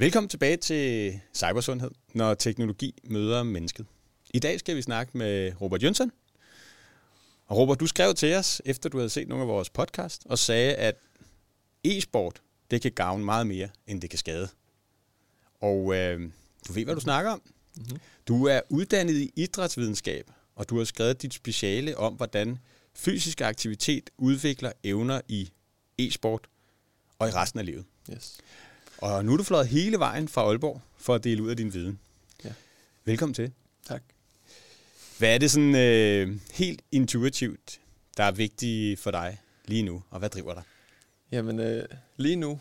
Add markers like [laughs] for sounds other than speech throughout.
Velkommen tilbage til Cybersundhed, når teknologi møder mennesket. I dag skal vi snakke med Robert Jønsson. Og Robert, du skrev til os, efter du havde set nogle af vores podcast, og sagde, at e-sport, det kan gavne meget mere, end det kan skade. Og øh, du ved, hvad du snakker om. Mm-hmm. Du er uddannet i idrætsvidenskab, og du har skrevet dit speciale om, hvordan fysisk aktivitet udvikler evner i e-sport og i resten af livet. Yes. Og nu er du flået hele vejen fra Aalborg for at dele ud af din viden. Ja. Velkommen til. Tak. Hvad er det sådan øh, helt intuitivt, der er vigtigt for dig lige nu, og hvad driver dig? Jamen, øh, lige nu,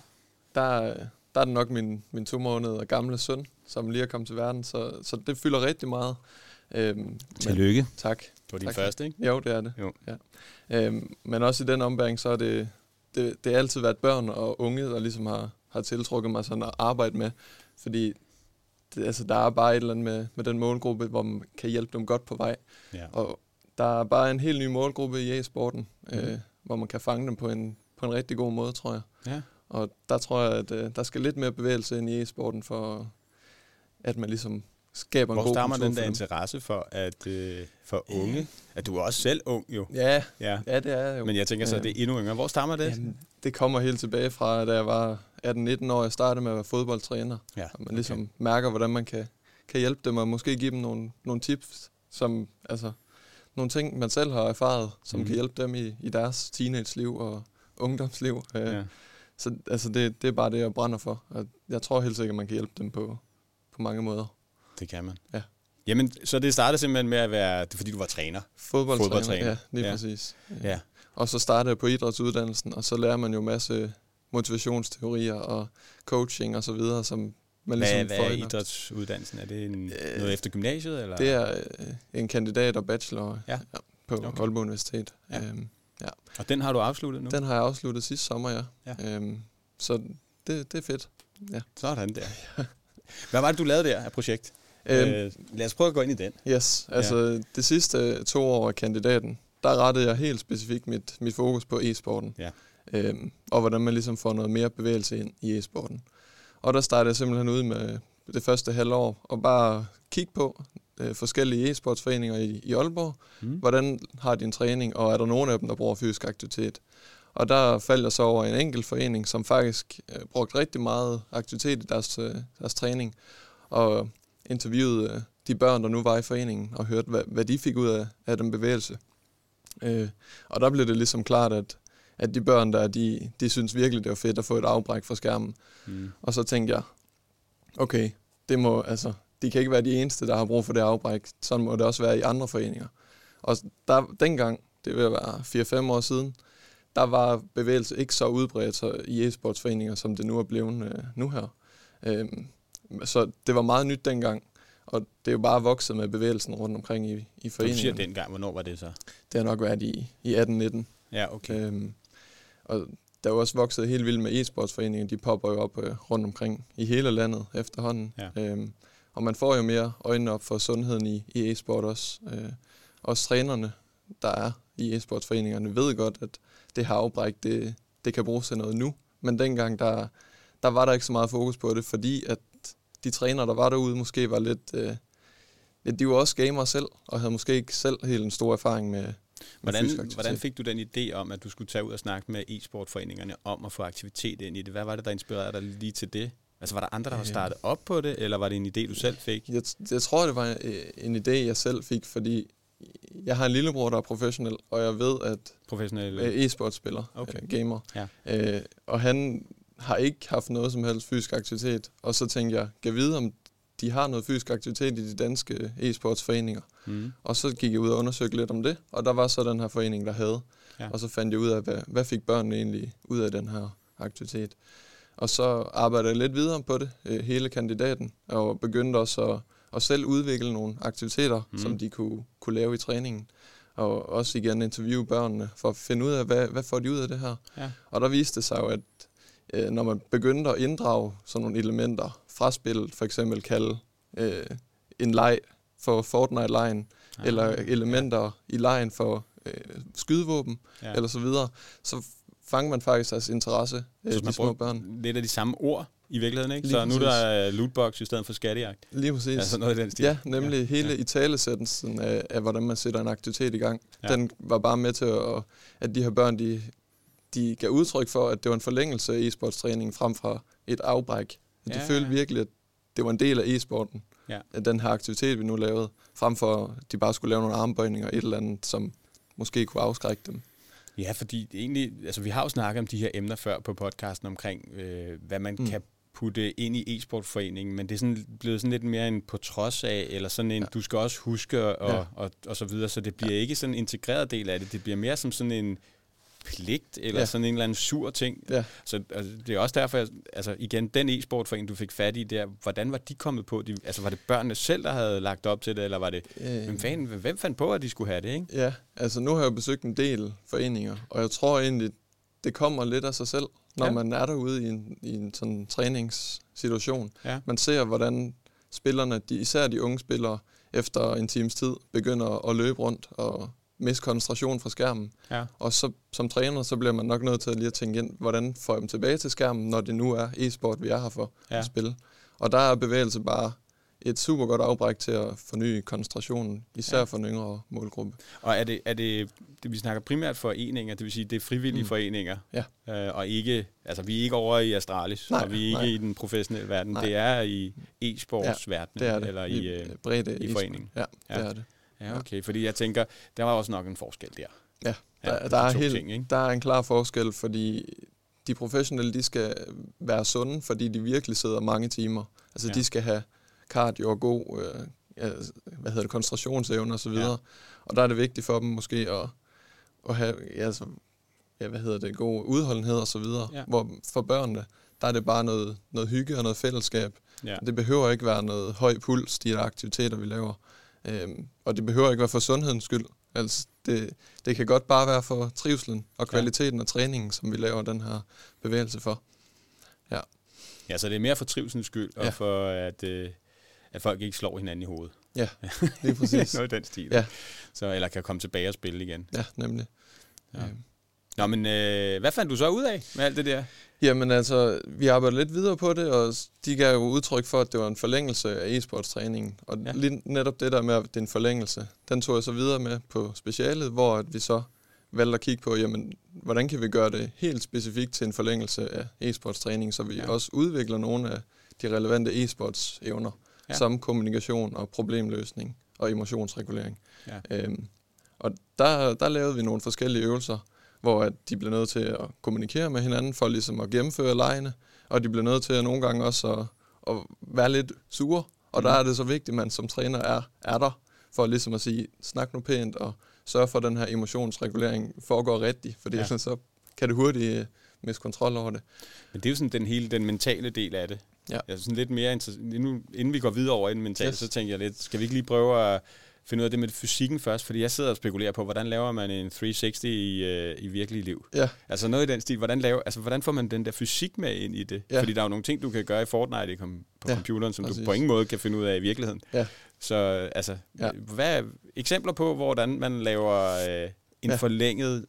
der, der er det nok min, min to måneder gamle søn, som lige er kommet til verden, så, så det fylder rigtig meget. Øhm, Tillykke. Men, tak. Det var din tak. første, ikke? Jo, det er det. Jo. Ja. Øhm, men også i den ombæring, så er det, det, det har altid været børn og unge, der ligesom har, har tiltrukket mig sådan at arbejde med, fordi det, altså, der er bare et eller andet med, med den målgruppe, hvor man kan hjælpe dem godt på vej. Ja. Og der er bare en helt ny målgruppe i e-sporten, Mhm. øh, hvor man kan fange dem på en, på en rigtig god måde, tror jeg. Ja. Og der tror jeg, at øh, der skal lidt mere bevægelse ind i e-sporten, for at man ligesom skaber Hvor en god stammer kultur den der dem. interesse for, at øh, for unge? At du er også selv ung, jo. Ja, Ja. ja, det er jeg jo. Men jeg tænker så, at det er endnu yngre. Hvor stammer det? Jamen, det kommer helt tilbage fra, da jeg var 18-19 år, jeg startede med at være fodboldtræner. Ja, Og man ligesom okay. mærker, hvordan man kan, kan hjælpe dem, og måske give dem nogle, nogle tips, som, altså, nogle ting, man selv har erfaret, som Mhm. mm. kan hjælpe dem i, i deres teenage-liv og ungdomsliv. Øh, Ja. Så altså, det, det er bare det, jeg brænder for. Og jeg tror helt sikkert, man kan hjælpe dem på, på mange måder. Det kan man. Ja. Jamen, så det startede simpelthen med at være, det fordi du var træner. Fodboldtræner, Fodboldtræner. ja, lige Ja. ja. præcis. Ja. Og så startede jeg på idrætsuddannelsen, og så lærer man jo masse motivationsteorier og coaching og så videre, som man Hvad, ligesom hvad er idrætsuddannelsen? Er det en, Øh, noget efter gymnasiet? Eller? Det er øh, en kandidat og bachelor Ja. på Okay. Aalborg Universitet. Ja. Øhm, Og den har du afsluttet nu? den har jeg afsluttet sidste sommer, ja. Ja. Øhm, så det, det er fedt. Sådan der. Hvad var det, du lavede der af projekt? Øhm, Øh, lad os prøve at gå ind i den. Yes, altså ja. det sidste to år af kandidaten, der rettede jeg helt specifikt mit, mit fokus på e-sporten. Ja. Øhm, og hvordan man ligesom får noget mere bevægelse ind i e-sporten. Og der startede jeg simpelthen ud med det første halvår og bare kigge på øh, forskellige e-sportsforeninger i, i Aalborg. Mm. Hvordan har de en træning, og er der nogen af dem, der bruger fysisk aktivitet? Og der faldt jeg så over en enkelt forening, som faktisk øh, brugte rigtig meget aktivitet i deres, øh, deres træning. Og interviewede øh, de børn, der nu var i foreningen, og hørte, hvad, hvad de fik ud af, af den bevægelse. Øh, og der blev det ligesom klart, at, at de børn der, de, de synes virkelig, det var fedt at få et afbræk fra skærmen. Mm. Og så tænkte jeg, okay, det må, altså, de kan ikke være de eneste, der har brug for det afbræk. Sådan må det også være i andre foreninger. Og der, dengang, det vil være 4-5 år siden, der var bevægelse ikke så udbredt så i e-sportsforeninger, som det nu er blevet øh, nu her. Øhm, så det var meget nyt dengang, og det er jo bare vokset med bevægelsen rundt omkring i, i Du siger dengang, hvornår var det så? Det har nok været i, i 18-19. Ja, okay. Øhm, og der er jo også vokset helt vildt med e-sportsforeninger. De popper jo op øh, rundt omkring i hele landet efterhånden. Ja. Øhm, og man får jo mere øjnene op for sundheden i, i e-sport også. Øh, også trænerne, der er i e-sportsforeningerne, ved godt, at det her afbræk, det, det kan bruges til noget nu. Men dengang, der, der var der ikke så meget fokus på det, fordi at de trænere, der var derude, måske var lidt... Øh, de var også gamere selv, og havde måske ikke selv helt en stor erfaring med, Hvordan, hvordan fik du den idé om, at du skulle tage ud og snakke med e-sportforeningerne om at få aktivitet ind i det? Hvad var det, der inspirerede dig lige til det? Altså var der andre, der var Øh. startet op på det, eller var det en idé, du selv fik? Jeg, jeg tror, det var øh, en idé, jeg selv fik, fordi jeg har en lillebror, der er professionel, og jeg ved, at Professionelle? øh, e-sportspiller, Okay. gamer, Ja. øh, og han har ikke haft noget som helst fysisk aktivitet. Og så tænkte jeg, kan vide, om de har noget fysisk aktivitet i de danske e-sportsforeninger. Mm. Og så gik jeg ud og undersøgte lidt om det, og der var så den her forening, der havde. Ja. Og så fandt jeg ud af, hvad, hvad fik børnene egentlig ud af den her aktivitet. Og så arbejdede jeg lidt videre på det, øh, hele kandidaten, og begyndte også at, at selv udvikle nogle aktiviteter, mm. som de kunne, kunne lave i træningen. Og også igen interviewe børnene for at finde ud af, hvad, hvad får de ud af det her. Ja. Og der viste det sig jo, at øh, når man begyndte at inddrage sådan nogle elementer fra spillet, for eksempel kalde øh, en leg for Fortnite-lejen, Ah, eller elementer i lejen for øh, skydevåben, ja. ja. eller så videre, så fanger man faktisk deres interesse, øh, Så de små børn. lidt af de samme ord i virkeligheden, ikke? Lige så nu er præcis. der lootbox i stedet for skattejagt. Lige præcis. Altså noget i den stil. Ja, nemlig Ja, ja, hele ja. ja. italesættelsen af, af, hvordan man sætter en aktivitet i gang. Ja. Ja. Den var bare med til, at, at de her børn, de, de gav udtryk for, at det var en forlængelse af e-sportstræningen frem for et afbræk. De Ja, følte virkelig, at det var en del af e-sporten, Ja. af den her aktivitet, vi nu lavede, frem for at de bare skulle lave nogle armbøjninger, et eller andet, som måske kunne afskrække dem. Ja, fordi egentlig, altså vi har jo snakket om de her emner før på podcasten omkring, øh, hvad man mm. Kan putte ind i e-sportforeningen, men det er sådan blevet sådan lidt mere en på trods af, eller sådan en, ja. Du skal også huske, og, ja. Ja. og, og så videre, så det bliver ja. ikke sådan en integreret del af det, det bliver mere som sådan en pligt, eller ja. Sådan en eller anden sur ting. Ja. Så altså, det er også derfor, jeg, altså igen, den e-sportforening, du fik fat i der, hvordan var de kommet på? De, altså var det børnene selv, der havde lagt op til det, eller var det, Øh, hvem, fanden, hvem fandt på, at de skulle have det, ikke? Ja, altså nu har jeg jo besøgt en del foreninger, og jeg tror egentlig, det kommer lidt af sig selv, når ja. man er derude i en, i en sådan træningssituation. Ja. Man ser, hvordan spillerne, de, især de unge spillere, efter en times tid begynder at løbe rundt og miste koncentration fra skærmen. Ja. Og så som træner, så bliver man nok nødt til at lige at tænke ind, hvordan får jeg dem tilbage til skærmen, når det nu er e-sport, vi er her for Ja. ja. at spille. Og der er bevægelse bare et super godt afbræk til at forny koncentrationen, især Ja. ja. for en yngre målgruppe. Og er det, er det, det, vi snakker primært foreninger, det vil sige, det er frivillige mm. Foreninger, Ja. øh, og ikke, altså vi er ikke over i Astralis, Nej, og vi er ikke nej. i den professionelle verden, Nej. det er i e-sportsverdenen, Det er det. eller i, øh, bredde i foreningen. Ja, Ja. det er det. Ja, okay, fordi jeg tænker, der var også nok en forskel der. Ja, Ja, der, der, de er helt, ting, ikke? der er en klar forskel, fordi de professionelle, de skal være sunde, fordi de virkelig sidder mange timer. Altså, Ja. de skal have cardio og god øh, hvad hedder det, koncentrationsevne og så videre. Ja. Og der er det vigtigt for dem måske at, at have ja, altså, ja, hvad hedder det, god udholdenhed og så videre. Ja. Hvor for børnene, der er det bare noget, noget hygge og noget fællesskab. Ja. Det behøver ikke være noget høj puls, de der aktiviteter, vi laver. Øhm, og det behøver ikke være for sundhedens skyld. Altså, det, det kan godt bare være for trivselen og kvaliteten af træningen, som vi laver den her bevægelse for. ja, så det er mere for trivselens skyld, og Ja. for at, øh, at folk ikke slår hinanden i hovedet. Ja, [laughs] lige præcis. Noget i den stil. Ja. Så, eller kan komme tilbage og spille igen. ja, nemlig. Ja. Øhm, Nå, men øh, hvad fandt du så ud af med alt det der? Jamen altså, vi arbejder lidt videre på det, og de gav jo udtryk for, at det var en forlængelse af e-sportstræningen. Og Ja. lige netop det der med, at det er en forlængelse, den tog jeg så videre med på specialet, hvor at vi så valgte at kigge på, jamen, hvordan kan vi gøre det helt specifikt til en forlængelse af e-sportstræning, så vi Ja. også udvikler nogle af de relevante e-sportsevner, Ja. ja. som kommunikation og problemløsning og emotionsregulering. Ja. Øhm, og der, der lavede vi nogle forskellige øvelser, hvor at de blev nødt til at kommunikere med hinanden for ligesom at gennemføre legene, og de blev nødt til at nogle gange også at, at være lidt sure. Og der Mhm. er det så vigtigt, at man som træner er, er der, for ligesom at sige, snak nu pænt, og sørge for, at den her emotionsregulering foregår rigtigt, fordi Ja. så kan det hurtigt øh, miste kontrol over det. Men det er jo sådan den hele den mentale del af det. Ja. Jeg er sådan lidt mere interessant. Nu, inden vi går videre over i den mentale. Yes. så tænker jeg lidt, skal vi ikke lige prøve at finde ud af det med fysikken først? Fordi jeg sidder og spekulerer på, hvordan laver man en 360 i, øh, i virkelige liv? Ja, Altså noget i den stil. Hvordan, laver, altså, hvordan får man den der fysik med ind i det? Ja. Fordi der er jo nogle ting, du kan gøre i Fortnite i kom, på ja, computeren, som præcis. du på ingen måde kan finde ud af i virkeligheden. Ja. Så altså, ja. Hvad er eksempler på, hvordan man laver øh, en ja. Forlænget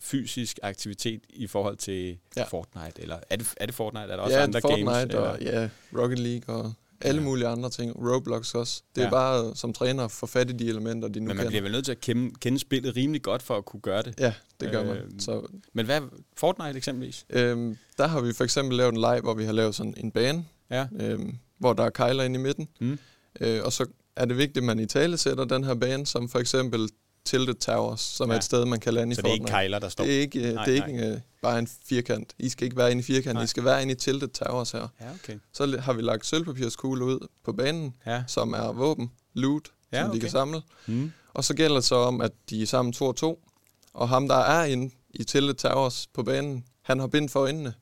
fysisk aktivitet i forhold til ja. Fortnite? Eller er det, er det Fortnite? Er der også ja andre Fortnite games? og eller? ja, Rocket League og alle Ja. mulige andre ting. Roblox også. Det er Ja. bare som træner at få fat i de elementer, de nu Men man kender. bliver vel nødt til at kende, kende spillet rimelig godt for at kunne gøre det. Ja, det gør man. Øhm, Så Men hvad Fortnite eksempelvis? Øhm, der har vi for eksempel lavet en leg, hvor vi har lavet sådan en bane, Ja. øhm, hvor der er kejler inde i midten. Mm. Øh, og så er det vigtigt, at man i tale sætter den her bane, som for eksempel Tilted Towers, som Ja. er et sted, man kan lande Så i det er ikke Fortnite. kejler, der står? Det er ikke, øh, Nej, det er ikke øh, bare en firkant. I skal ikke være inde i firkanten, Nej. I skal være inde i Tilted Towers her. Ja, okay. Så har vi lagt sølvpapirskugler ud på banen, Ja. som er våben, loot, Ja, som okay. de kan samle. Mm. Og så gælder det så om, at de er sammen to og to, og ham, der er inde i Tilted Towers på banen, han har bind for øjnene,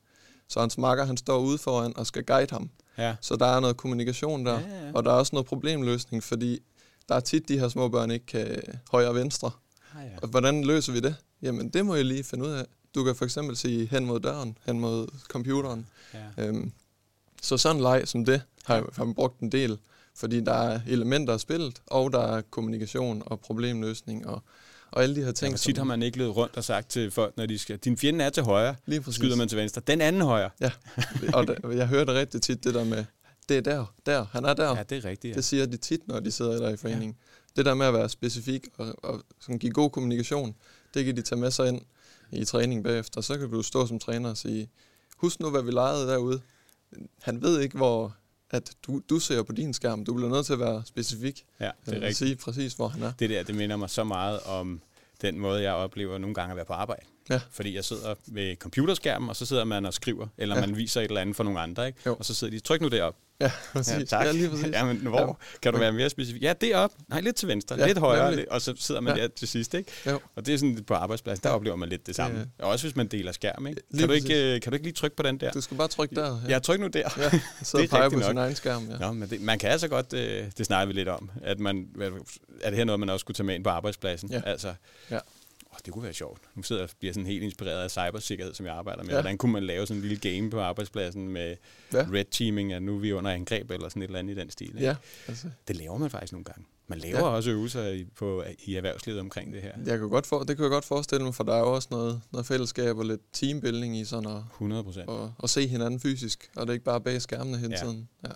så hans makker, han står ude foran og skal guide ham. Ja. Så der er noget kommunikation der, Ja, ja. og der er også noget problemløsning, fordi der er tit, de her små børn ikke kan højre og venstre. Ah, ja. Og hvordan løser vi det? Jamen, det må jeg lige finde ud af. Du kan for eksempel sige hen mod døren, hen mod computeren. ja. Øhm, så sådan en leg som det har, Ja. ja. har brugt en del, fordi der er elementer af spillet, og der er kommunikation og problemløsning og, og alle de her Ja, ting. hvor tit har man ikke løbet rundt og sagt til folk, når de skal, din fjende er til højre, lige præcis. skyder man til venstre. Den anden højre. Ja, og der, jeg hører det rigtig tit, det der med, det er der, der, han er der. Ja, det er rigtigt. Ja. Det siger de tit, når de sidder der i foreningen. Ja. Det der med at være specifik og, og sådan give god kommunikation, det kan de tage med sig ind i træning bagefter. Så kan du stå som træner og sige, husk nu, hvad vi legede derude. Han ved ikke, hvor at du, du ser på din skærm. Du bliver nødt til at være specifik. ja, det er og rigtigt. sige præcis, hvor han er. Det der, det minder mig så meget om den måde, jeg oplever nogle gange at være på arbejde. Ja. Fordi jeg sidder ved computerskærmen, og så sidder man og skriver, eller Ja. man viser et eller andet for nogle andre, ikke? Jo. Og så sidder de, tryk nu derop. Ja, præcis. Ja, tak. Ja, lige præcis. Ja, men hvor? Ja. Kan du være mere specifik? Ja, det op. Nej, lidt til venstre. Ja, lidt højere. Lidt, og så sidder man Ja. der til sidst, ikke? Jo. Og det er sådan på arbejdspladsen, der oplever man lidt det samme. Ja. Og også hvis man deler skærm, ikke? Lige Kan du præcis. ikke, øh, kan du ikke lige trykke på den der? Du skal bare trykke der. Ja, tryk nu der. ja. [laughs] Så Det er peger på rigtigt sin nok. egen skærm. Ja. Nå, men det, man kan altså godt, øh, det snakker vi lidt om, at man, er det her noget, man også skulle tage med ind på arbejdspladsen? Ja. Altså, Ja. Det kunne være sjovt. Nu sidder jeg og bliver sådan helt inspireret af cybersikkerhed, som jeg arbejder med. Ja. Hvordan kunne man lave sådan en lille game på arbejdspladsen med Ja. red teaming, at nu er vi under angreb eller sådan et eller andet i den stil? ikke? ja, altså, Det laver man faktisk nogle gange. Man laver Ja. også øvelser i, på, i erhvervslivet omkring det her. jeg kan godt for, det kan jeg godt forestille mig, for der er jo også noget, noget fællesskab og lidt teambuilding i sådan at, 100 procent. og, og se hinanden fysisk, og det er ikke bare bag skærmene hele Ja. tiden. Ja.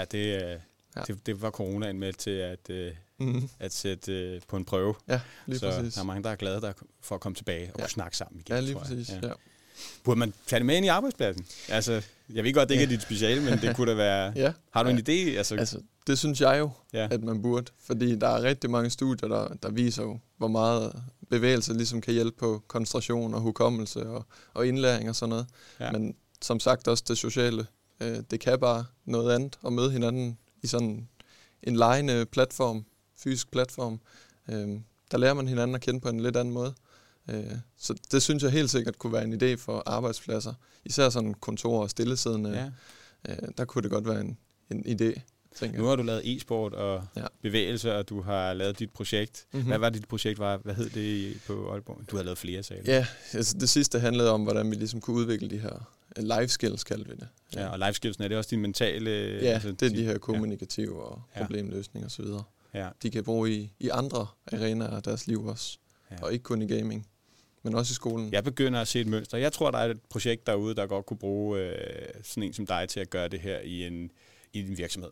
Ja, det, Ja. det, det var coronaen med til at, øh, Mm-hmm. at sætte øh, på en prøve. ja, lige så præcis. der er mange, der er glade der, for at komme tilbage og Ja. ja. snakke sammen igen, Ja, lige præcis. Ja. Burde man tage det med ind i arbejdspladsen? Altså, jeg ved godt, det ikke Ja. er dit speciale, men det kunne da være... [laughs] ja. Har du ja. en idé? Altså, Altså, det synes jeg jo, ja. at man burde, fordi der er rigtig mange studier, der, der viser jo, hvor meget bevægelse ligesom kan hjælpe på koncentration og hukommelse og, og indlæring og sådan noget. Ja. Men som sagt også det sociale, øh, det kan bare noget andet at møde hinanden i sådan en lejende platform, fysisk platform. Øh, der lærer man hinanden at kende på en lidt anden måde. Øh, så det synes jeg helt sikkert kunne være en idé for arbejdspladser. Især sådan kontor og stillesiddende. ja. Øh, der kunne det godt være en, en idé, tænker Nu har du lavet e-sport og Ja. bevægelse, og du har lavet dit projekt. Mhm. Mm-hmm. Hvad var dit projekt? Var, hvad hed det på Aalborg? Du har lavet flere, sagde du. Ja, altså det sidste handlede om, hvordan vi ligesom kunne udvikle de her life skills, kalder vi det. ja og life skillsen, er det også din mentale... ja altså, det er de her kommunikative og Ja. problemløsning og så videre. Ja, De kan bruge i, i andre arenaer af deres liv også. Ja. Og ikke kun i gaming, men også i skolen. Jeg begynder at se et mønster. Jeg tror, der er et projekt derude, der godt kunne bruge øh, sådan en som dig til at gøre det her i en, i en virksomhed.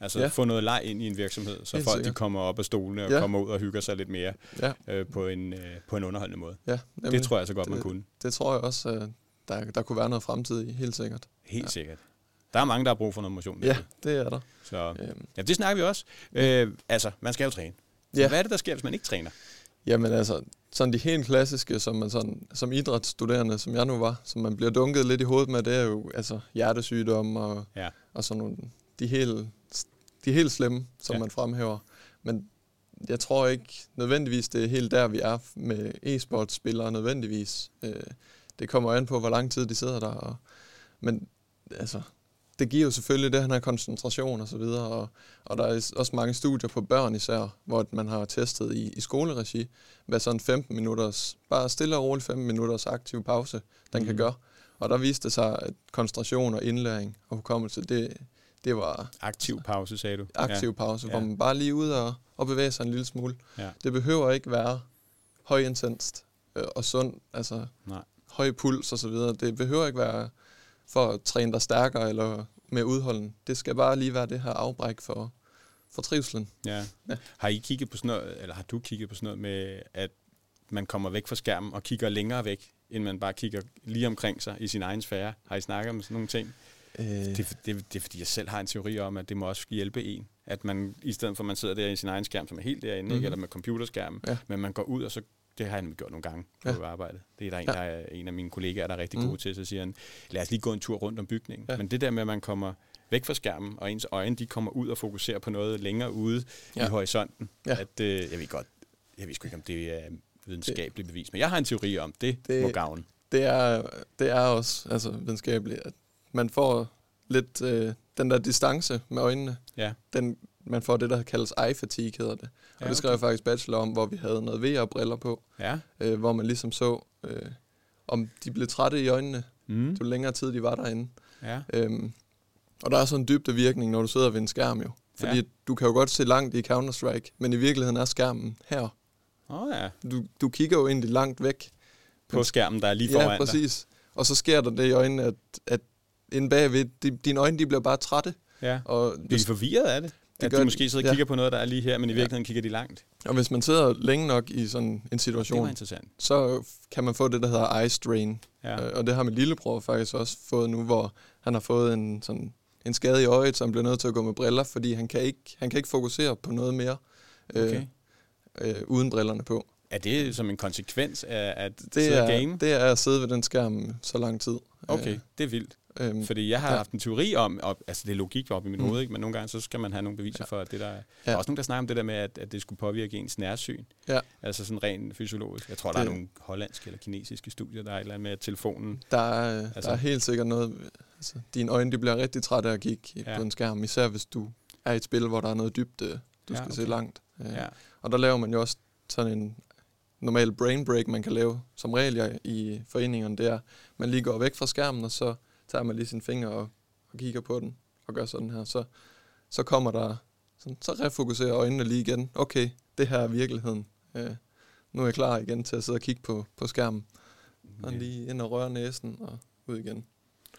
Altså Ja. ja. få noget leg ind i en virksomhed, så Helt folk de kommer op af stolene og Ja. ja. kommer ud og hygger sig lidt mere Ja, øh, på, en, øh, på en underholdende måde. ja Det tror jeg så godt, man det- kunne. det tror jeg også, øh, der, der kunne være noget fremtid i, helt sikkert. Helt Ja. sikkert. Der er mange, der har brug for noget motion. Ja, det er der. Så Øhm, ja, det snakker vi også. Øh, altså, man skal jo træne. Ja. Hvad er det, der sker, hvis man ikke træner? Jamen altså, sådan de helt klassiske, som man sådan, som idrætsstuderende, som jeg nu var, som man bliver dunket lidt i hovedet med, det er jo altså hjertesygdomme og, Ja. og sådan nogle, de helt, de helt slemme, som. Ja. man fremhæver. Men jeg tror ikke nødvendigvis, det er helt der, vi er med e-sportspillere nødvendigvis. Øh, det kommer an på, hvor lang tid de sidder der. Og, men altså, det giver jo selvfølgelig det, han har koncentration og så videre, og, og der er også mange studier på børn især, hvor man har testet i, i skoleregi, hvad sådan 15 minutters, bare stille og roligt 15 minutters aktiv pause, den mm. kan Mhm. gøre. Og der viste det sig, at koncentration og indlæring og hukommelse, det, det var Aktiv pause, sagde du. aktiv pause, Ja. hvor man bare lige ud og, og bevæger sig en lille smule. Ja. Det behøver ikke være højintenst øh, og sund, altså Nej. Høj puls og så videre. Det behøver ikke være for at træne dig stærkere eller med udholden. Det skal bare lige være det her afbræk for, for trivselen. Ja. Ja. Har I kigget på sådan noget, eller har du kigget på sådan noget med, at man kommer væk fra skærmen og kigger længere væk, end man bare kigger lige omkring sig i sin egen sfære? Har I snakket om sådan nogle ting? Øh, Det, det, det er fordi, jeg selv har en teori om, at det må også hjælpe en. At man, i stedet for at man sidder der i sin egen skærm, som er helt derinde, mm-hmm. Mhm. ikke, eller med computerskærmen, Ja. men man går ud, og så det har han gjort nogle gange på Ja. arbejdet. Det er der en, Ja. der er en af mine kollegaer, der er rigtig Mhm. god til, så siger han, lad os lige gå en tur rundt om bygningen. Ja. Men det der med, at man kommer væk fra skærmen, og ens øjne de kommer ud og fokuserer på noget længere ude ja. I horisonten. Ja. At, øh, jeg ved godt, jeg ved sgu ikke, om det er videnskabeligt bevis, men jeg har en teori om, det, det Det- må gavne. det, er, det er også altså, videnskabeligt, at man får lidt øh, den der distance med øjnene. Ja. Den, man får det, der kaldes eye fatigue, hedder det. Og Ja, det skrev jeg faktisk bachelor om, hvor vi havde noget VR-briller på, Ja. øh, hvor man ligesom så, øh, om de blev trætte i øjnene, Mm. jo længere tid de var derinde. Ja. Øhm, og der er sådan en dybde virkning, når du sidder ved en skærm jo. Fordi Ja. du kan jo godt se langt i Counter-Strike, men i virkeligheden er skærmen her. Åh oh, ja. Du, du kigger jo egentlig langt væk. På skærmen, der er lige foran Ja, præcis. Og så sker der det i øjnene, at, at inde bagved, de, dine øjne de bliver bare trætte. dig. Ja. Og Bliver de forvirret af det? Det at de måske sidder og Ja. kigger på noget, der er lige her, men i Ja. virkeligheden kigger de langt. og hvis man sidder længe nok i sådan en Det situation, interessant. så kan man få det, der hedder eye strain. Ja. Øh, Og det har min lillebror faktisk også fået nu, hvor han har fået en, sådan, en skade i øjet, så han bliver nødt til at gå med briller, fordi han kan ikke, han kan ikke fokusere på noget mere Okay. øh, øh, uden brillerne på. Er det som en konsekvens af at Det sidde er, game? det er at sidde ved den skærm så lang tid. Okay, det er vildt. Øh, øhm, Fordi jeg har Ja. haft en teori om, og, altså det er logik op i mit Mm. hoved, ikke? men nogle gange så skal man have nogle beviser for, at det der... Der Ja. er også nogen, der snakker om det der med, at, at det skulle påvirke ens nærsyn. Ja. Altså sådan rent fysiologisk. Jeg tror, der er Det- nogle hollandske eller kinesiske studier, der er et eller andet med, telefonen... Der er, altså, der er helt sikkert noget... Altså, dine øjne de bliver rigtig trætte af at kigge Ja. ja. på en skærm, især hvis du er i et spil, hvor der er noget dybde, du Ja, skal okay. se langt. Øh, Ja. Og der laver man jo også sådan en normal brain break, man kan lave som regel i- i foreningerne, det er, man lige går væk fra skærmen, og så tager man lige sine fingre og, og kigger på den, og gør sådan her. Så, så kommer der, sådan, så refokuserer øjnene lige igen. Okay, det her er virkeligheden. Øh, nu er jeg klar igen til at sidde og kigge på, på skærmen. Og Ja. lige ind og røre næsen og ud igen.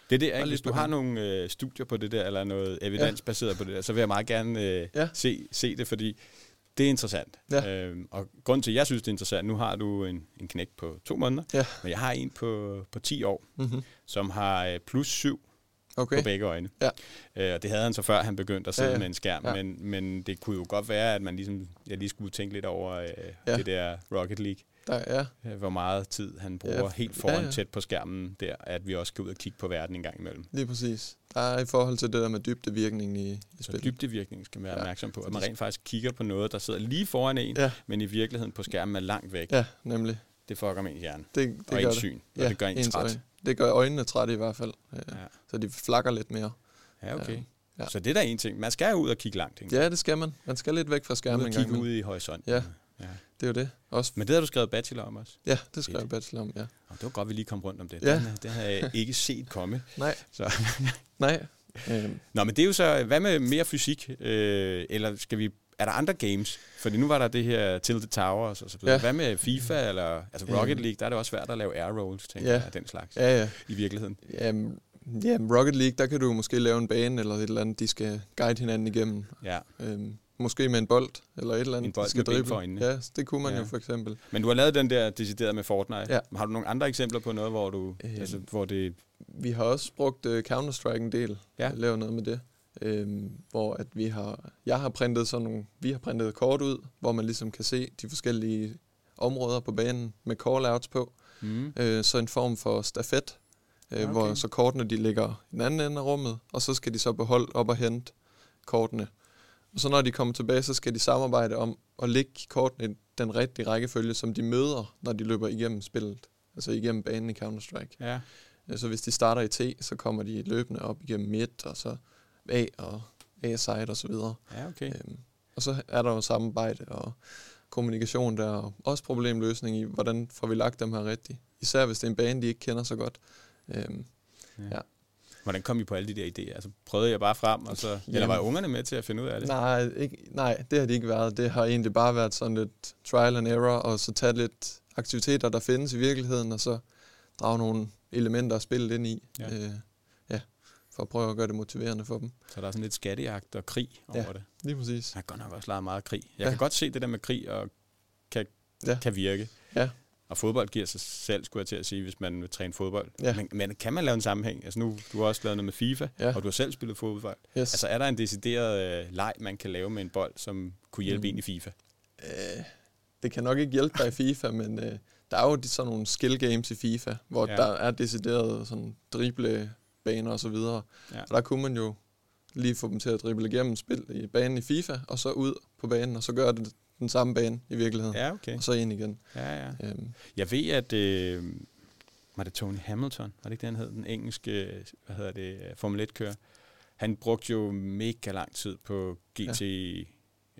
Det er det, ikke? Hvis du har nogle øh, studier på det der, eller noget evidensbaseret på det der, så vil jeg meget gerne øh, Ja. se, se det, fordi det er interessant. Ja. Øhm, og grunden til, at jeg synes, det er interessant, nu har du en, en knæk på to måneder, Ja. men jeg har en på, på 10 år, Mm-hmm. som har øh, plus 7 Okay. på begge øjne. Ja. Øh, og det havde han så før, han begyndte at sidde Ja, ja. med en skærm, Ja. men, men det kunne jo godt være, at man ligesom, jeg lige skulle tænke lidt over øh, Ja. det der Rocket League, Der, ja, øh, hvor meget tid han bruger Ja, helt foran ja, ja. tæt på skærmen der, at vi også skal ud og kigge på verden en gang imellem. lige præcis. Der er i forhold til det der med dybdevirkningen i, i Så spillet. dybdevirkning skal man være Ja, opmærksom på, at man rent faktisk kigger på noget, der sidder lige foran en, Ja, men i virkeligheden på skærmen er langt væk. ja, nemlig. Det fucker med ens hjerne Det, det og gør ens det. syn, og Ja, det gør en træt. øjne. Det gør øjnene trætte i hvert fald. Ja. Så de flakker lidt mere. ja, okay. Ja. Så det er da en ting. Man skal jo ud og kigge langt, ikke? Ja, det skal man. Man skal lidt væk fra Ud skærmen og en gang kigge ud i horisonten. Ja. ja. Det er jo det. Også, Men det har du skrevet bachelor om også. ja, det skrev jeg bachelor om, ja. Og det var godt, vi lige kom rundt om det. Ja. Den, det havde jeg ikke set komme. [laughs] Nej, Så. [laughs] nej. Øhm, Nå, men det er jo så, hvad med mere fysik? Øh, eller skal vi, er der andre games? Fordi nu var der det her Tilted Towers og så videre. Ja. Hvad med FIFA eller altså Rocket Øhm. League? Der er det også svært at lave air rolls, tænker Ja. jeg, af den slags ja, ja. i virkeligheden. Jamen, jamen, Rocket League, der kan du måske lave en bane eller et eller andet, de skal guide hinanden igennem. Ja. Øhm, måske med en bold eller et eller andet, En bold de skal med for øjnene. Ja, det kunne man Ja. jo for eksempel. Men du har lavet den der decideret med Fortnite. Ja. Har du nogle andre eksempler på noget, hvor du, Øhm. altså, hvor det... Vi har også brugt uh, Counter-Strike en del. Ja. Lavet noget med det. Øhm, hvor at vi har, jeg har printet sådan nogle, vi har printet kort ud, hvor man ligesom kan se de forskellige områder på banen med call-outs på. Mm. Øh, så en form for stafet, øh, Okay. okay. hvor så kortene de ligger i den anden ende af rummet, og så skal de så beholde op og hente kortene. Og så når de kommer tilbage, så skal de samarbejde om at lægge kortene i den rigtige rækkefølge, som de møder, når de løber igennem spillet. Altså igennem banen i Counter-Strike. Ja. Så hvis de starter i T, så kommer de løbende op igennem midt, og så A og A-side og så videre. ja, okay. Øhm, og så er der jo samarbejde og kommunikation der, og også problemløsning i, hvordan får vi lagt dem her rigtigt. Især hvis det er en bane, de ikke kender så godt. Øhm, ja. Hvordan kom I på alle de der idéer? Altså, prøvede jeg bare frem, og så... Eller Jamen. var ungerne med til at finde ud af det? nej, ikke, nej, det har det ikke været. Det har egentlig bare været sådan lidt trial and error, og så tage lidt aktiviteter, der findes i virkeligheden, og så drage nogle elementer af spillet ind i. Ja. Øh, ja, for at prøve at gøre det motiverende for dem. Så der er sådan lidt skattejagt og krig over Ja. det. Lige præcis. Jeg har godt nok også leget meget krig. Jeg Ja. kan godt se det der med krig og kan, Ja. kan virke. Ja. Og fodbold giver sig selv, skulle jeg til at sige, hvis man vil træne fodbold. Ja. Men, men kan man lave en sammenhæng? Altså nu, du har også lavet noget med FIFA, Ja. og du har selv spillet fodbold. Yes. Altså er der en decideret øh, leg, man kan lave med en bold, som kunne hjælpe Mm. en i FIFA? Øh, det kan nok ikke hjælpe dig i FIFA, men øh, der er jo sådan nogle skill games i FIFA, hvor Ja. ja. der er decideret sådan driblebaner og så videre. Ja. Og der kunne man jo lige få dem til at drible igennem spil i banen i FIFA, og så ud på banen, og så gøre det den samme bane i virkeligheden. Ja, okay. Og så ind igen. Ja, ja. Øhm, Jeg ved, at... Øh, var det Tony Hamilton? Var det ikke det, han hed? Den engelske, hvad hedder det, øh, Formel 1-kører. Han brugte jo mega lang tid på GT... Ja.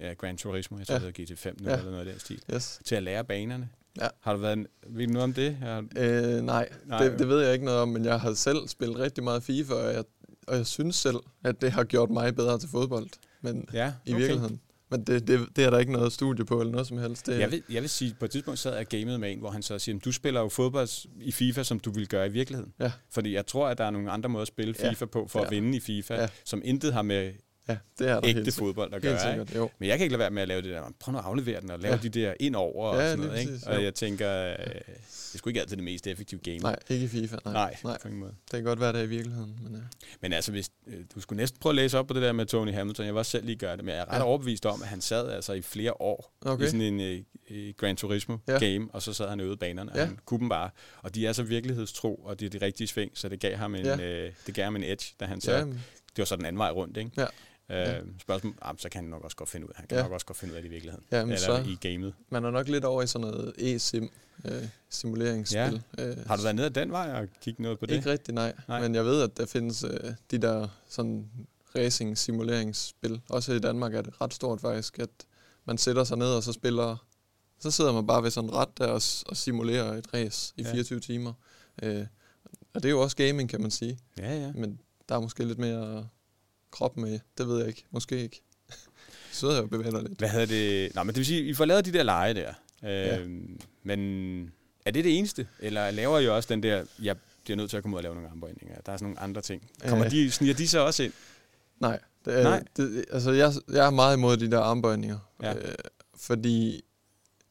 Ja, Gran Turismo, jeg tror, Ja. det hedder GT5 nu, Ja. eller noget af den stil, yes. til at lære banerne. Ja. Har du været, ved du noget om det? Har, Øh, nej, Nej, det, det ved jeg ikke noget om, men jeg har selv spillet rigtig meget FIFA, og jeg, og jeg synes selv, at det har gjort mig bedre til fodbold. Men ja, i virkeligheden, Men det, det, det er der ikke noget studie på, eller noget som helst. Det, Jeg vil, jeg vil sige, på et tidspunkt sad jeg og gamede med en, hvor han så siger, du spiller jo fodbold i FIFA, som du vil gøre i virkeligheden. Ja. Fordi jeg tror, at der er nogle andre måder at spille Ja. FIFA på, for Ja. at vinde i FIFA, Ja. som intet har med ja, det er der ægte helt, fodbold at helt gøre. sikkert. Ikke? Jo. Men jeg kan ikke lade være med at lave det der, prøv nu at aflevere den og lave Ja. de der ind over og Ja, sådan noget. Ikke? præcis, Og jeg tænker, øh, det er sgu ikke altid det mest effektive game. Nej, ikke i FIFA. Nej, Nej, nej. på ingen måde. Det kan godt være, det i virkeligheden. Men, ja. Men altså, hvis, øh, du skulle næsten prøve at læse op på det der med Tony Hamilton. Jeg også selv lige gøre det, men jeg er ret Ja. overbevist om, at han sad altså i flere år Okay. i sådan en øh, øh, Gran Turismo-game, og så sad han og øvede banerne, og Ja. han kunne dem bare. Og de er så virkelighedstro, og det er det rigtige sving, så det gav ham en, Ja. øh, det gav ham en edge, da han så... Ja, det var så den anden vej rundt, ikke? Ja. Øh, Ja. spørgsmål, ah, så kan han nok også godt finde ud af Han kan Ja. nok også godt finde ud af det i virkeligheden. Ja, Eller så- i gamet. man er nok lidt over i sådan noget e-sim, øh, simuleringsspil. Øh, Har du været nede ad den vej og kigget noget på det? Ikke rigtigt, nej. Nej. Men jeg ved, at der findes øh, de der sådan racing-simuleringsspil. Også i Danmark er det ret stort faktisk, at man sætter sig ned og så spiller... Så sidder man bare ved sådan ret der og, og simulerer et race i Ja. 24 timer. Øh, og det er jo også gaming, kan man sige. Ja, ja. Men der er måske lidt mere krop med. Det ved jeg ikke. Måske ikke. [laughs] Så sidder jeg og bevæger lidt. Hvad hedder det? Nå, men det vil sige, I får lavet de der lege der. Øh, Ja. Men er det det eneste? Eller laver I også den der, jeg bliver nødt til at komme ud og lave nogle armbøjninger? Der er sådan nogle andre ting. Kommer Øh. de, sniger de så også ind? Nej. Det Nej. Det, altså, jeg, jeg er meget imod de der armbøjninger. Ja. Øh, fordi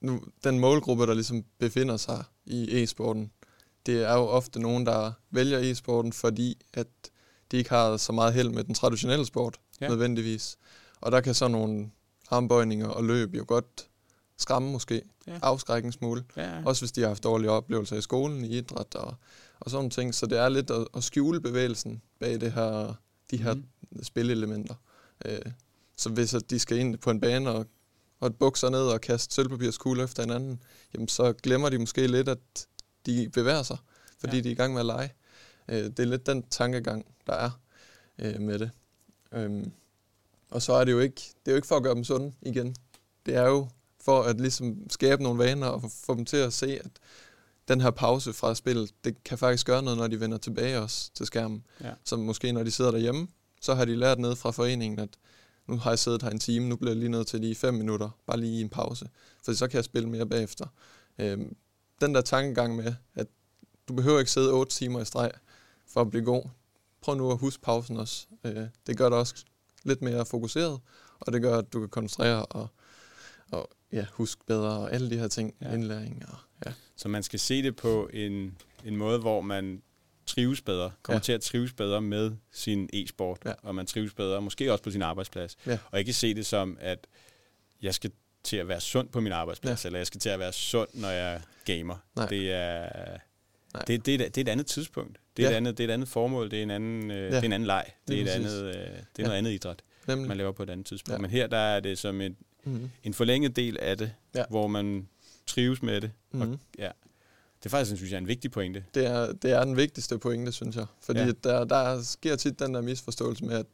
nu, den målgruppe, der ligesom befinder sig i e-sporten, det er jo ofte nogen, der vælger e-sporten, fordi at de ikke har så meget held med den traditionelle sport, Ja. nødvendigvis. Og der kan sådan nogle armbøjninger og løb jo godt skræmme måske, Ja. afskrække en smule. Ja, Også hvis de har haft dårlige oplevelser i skolen, i idræt og, og sådan nogle ting. Så det er lidt at, at skjule bevægelsen bag det her, de her mm. spillelementer. Øh, så hvis at de skal ind på en bane og, og bukke sig ned og kaste sølvpapirskugle efter hinanden, jamen så glemmer de måske lidt, at de bevæger sig, fordi ja. de er i gang med at lege. Øh, det er lidt den tankegang, der er øh, med det. Øhm, og så er det jo ikke, det er jo ikke for at gøre dem sunde igen. Det er jo for at ligesom skabe nogle vaner og få- dem til at se, at den her pause fra spillet, det kan faktisk gøre noget, når de vender tilbage også til skærmen. Ja. Så måske når de sidder derhjemme, så har de lært ned fra foreningen, at nu har jeg siddet her en time, nu bliver jeg lige nødt til lige fem minutter, bare lige i en pause, for så kan jeg spille mere bagefter. Øhm, den der tankegang med, at du behøver ikke sidde otte timer i streg for at blive god. Prøv nu at huske pausen også. Øh, det gør dig også lidt mere fokuseret, og det gør, at du kan koncentrere og, og ja, huske bedre og alle de her ting, Ja. indlæring og ja. Så man skal se det på en, en måde, hvor man trives bedre, kommer ja. Til at trives bedre med sin e-sport, ja. Og man trives bedre, måske også på sin arbejdsplads. Ja. Og ikke se det som, at jeg skal til at være sund på min arbejdsplads, ja. eller jeg skal til at være sund, når jeg gamer. Nej. Det er, Nej. det, det, er, et- det er et andet tidspunkt. Det er, ja. Et, andet, det er et andet formål, det er en anden, øh, ja. det er en anden leg, det er, et præcis. andet, øh, det er Ja. noget andet idræt, Nemlig. man laver på et andet tidspunkt. Ja. Men her der er det som en, Mm-hmm. en forlænget del af det, ja. Hvor man trives med det. Og, Mm-hmm. ja. Det er faktisk, synes jeg, en vigtig pointe. Det er, det er den vigtigste pointe, synes jeg. Fordi Ja. der, der sker tit den der misforståelse med, at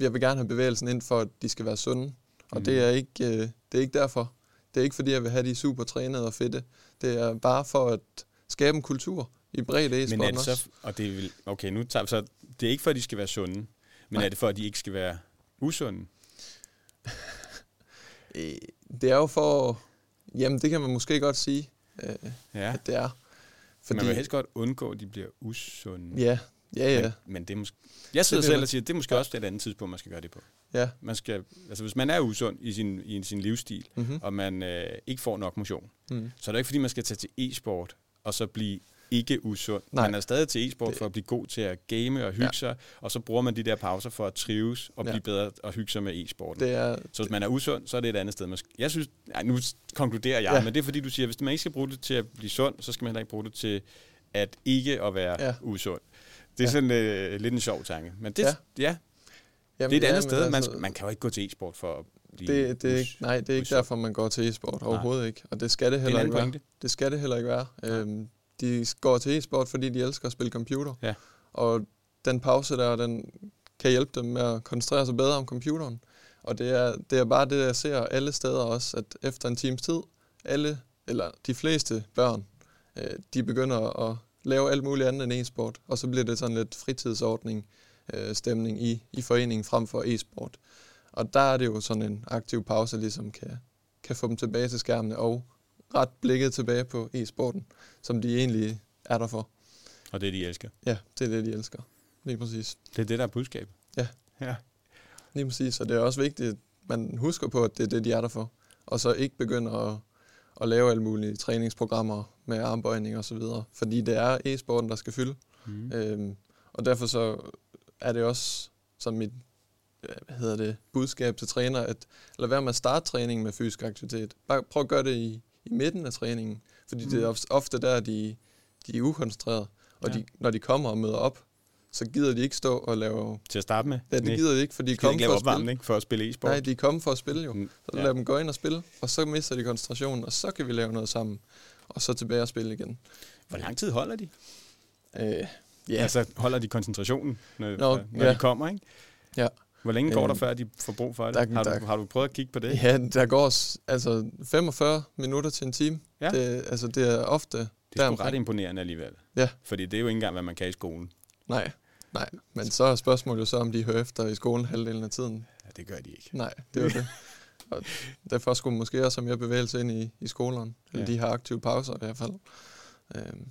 jeg vil gerne have bevægelsen ind for, at de skal være sunde. Og Mhm. det, er ikke, øh, det er ikke derfor. Det er ikke fordi, jeg vil have de super trænede og fedte. Det er bare for at skabe en kultur i bredt Men er det så, og det er vel, okay, nu tager vi så, det er ikke for, at de skal være sunde, men Nej. Er det for, at de ikke skal være usunde? [laughs] Øh, Det er jo for... Jamen, det kan man måske godt sige, øh, Ja, at det er. Fordi, man vil helst godt undgå, at de bliver usunde. Ja, ja, ja. Men, men det er måske... Jeg sidder Det selv og siger, at det er måske også et andet tidspunkt, man skal gøre det på. ja. Man skal, altså hvis man er usund i sin, i sin livsstil, Mm-hmm. og man øh, ikke får nok motion, Mm. så er det ikke fordi, man skal tage til e-sport, og så blive ikke usund. Nej. Man er stadig til e-sport Det- for at blive god til at game og hygge ja. Ja. sig, og så bruger man de der pauser for at trives og Ja. blive bedre og hygge sig med e-sporten. Det er, Så hvis man er usund, så er det et andet sted. Man Jeg synes, nej, nu konkluderer jeg, ja. Ja. men det er fordi, du siger, at hvis man ikke skal bruge det til at blive sund, så skal man heller ikke bruge det til at ikke at være ja. Ja. usund. Det er ja. Ja. sådan øh, lidt en sjov tanke. Men det, ja. Ja. ja, jamen, det er et andet men sted. Man, altså, man kan jo ikke gå til e-sport for at blive det, det er ikke, nej, det er ikke usund. derfor, man går til e-sport overhovedet ikke. Og det skal det Det er heller anden ikke være. Det skal det heller ikke være. Øhm, de går til e-sport, fordi de elsker at spille computer. Ja. Og den pause der, den kan hjælpe dem med at koncentrere sig bedre om computeren. Og det er, det er bare det, jeg ser alle steder også, at efter en times tid, alle, eller de fleste børn, øh, de begynder at lave alt muligt andet end e-sport. Og så bliver det sådan lidt fritidsordning, øh, stemning i, i foreningen frem for e-sport. Og der er det jo sådan en aktiv pause, ligesom kan, kan få dem tilbage til skærmene og ret blikket tilbage på e-sporten, som de egentlig er der for. Og det, de elsker. Ja, det er det, de elsker. Lige præcis. Det er det, der er budskabet. Ja. Ja. Lige præcis, og det er også vigtigt, at man husker på, at det er det, de er der for. Og så ikke begynder at, at lave alle mulige træningsprogrammer med armbøjning og så videre. Fordi det er e-sporten, der skal fylde. Mm. Øhm, og derfor så er det også som mit hvad hedder det, budskab til træner, at lad være med at starte træningen med fysisk aktivitet. Bare prøv at gøre det i, i midten af træningen, fordi mm. det er ofte der, de, de er ukoncentrerede. Og Ja. de, når de kommer og møder op, så gider de ikke stå og lave... Til at starte med. Ja, det gider de ikke, fordi de ikke kommer lave for at spille. opvarmning for at spille e-sport? Nej, de er kommet for at spille jo. Mm, Så ja. lad dem gå ind og spille, og så mister de koncentrationen, og så kan vi lave noget sammen. Og så tilbage og spille igen. Hvor lang tid holder de? Øh, Ja. ja, Altså holder de koncentrationen, når, Nå, når ja. de kommer, ikke? Ja. Hvor længe går der, Øhm, før de får brug for det? der- har, du, der- har du prøvet at kigge på det? ja, der går altså 45 minutter til en time. Ja. Det, altså, det er ofte Det er sgu ret imponerende alligevel. Ja. Fordi det er jo ikke engang, hvad man kan i skolen. Nej, nej. Men så er spørgsmålet jo så, om de hører efter i skolen halvdelen af tiden. Ja, det gør de ikke. Nej, det er jo det. [laughs] Og derfor skulle man måske også have mere bevægelse ind i, i skolerne. Eller Ja. de har aktive pauser i hvert fald. Øhm,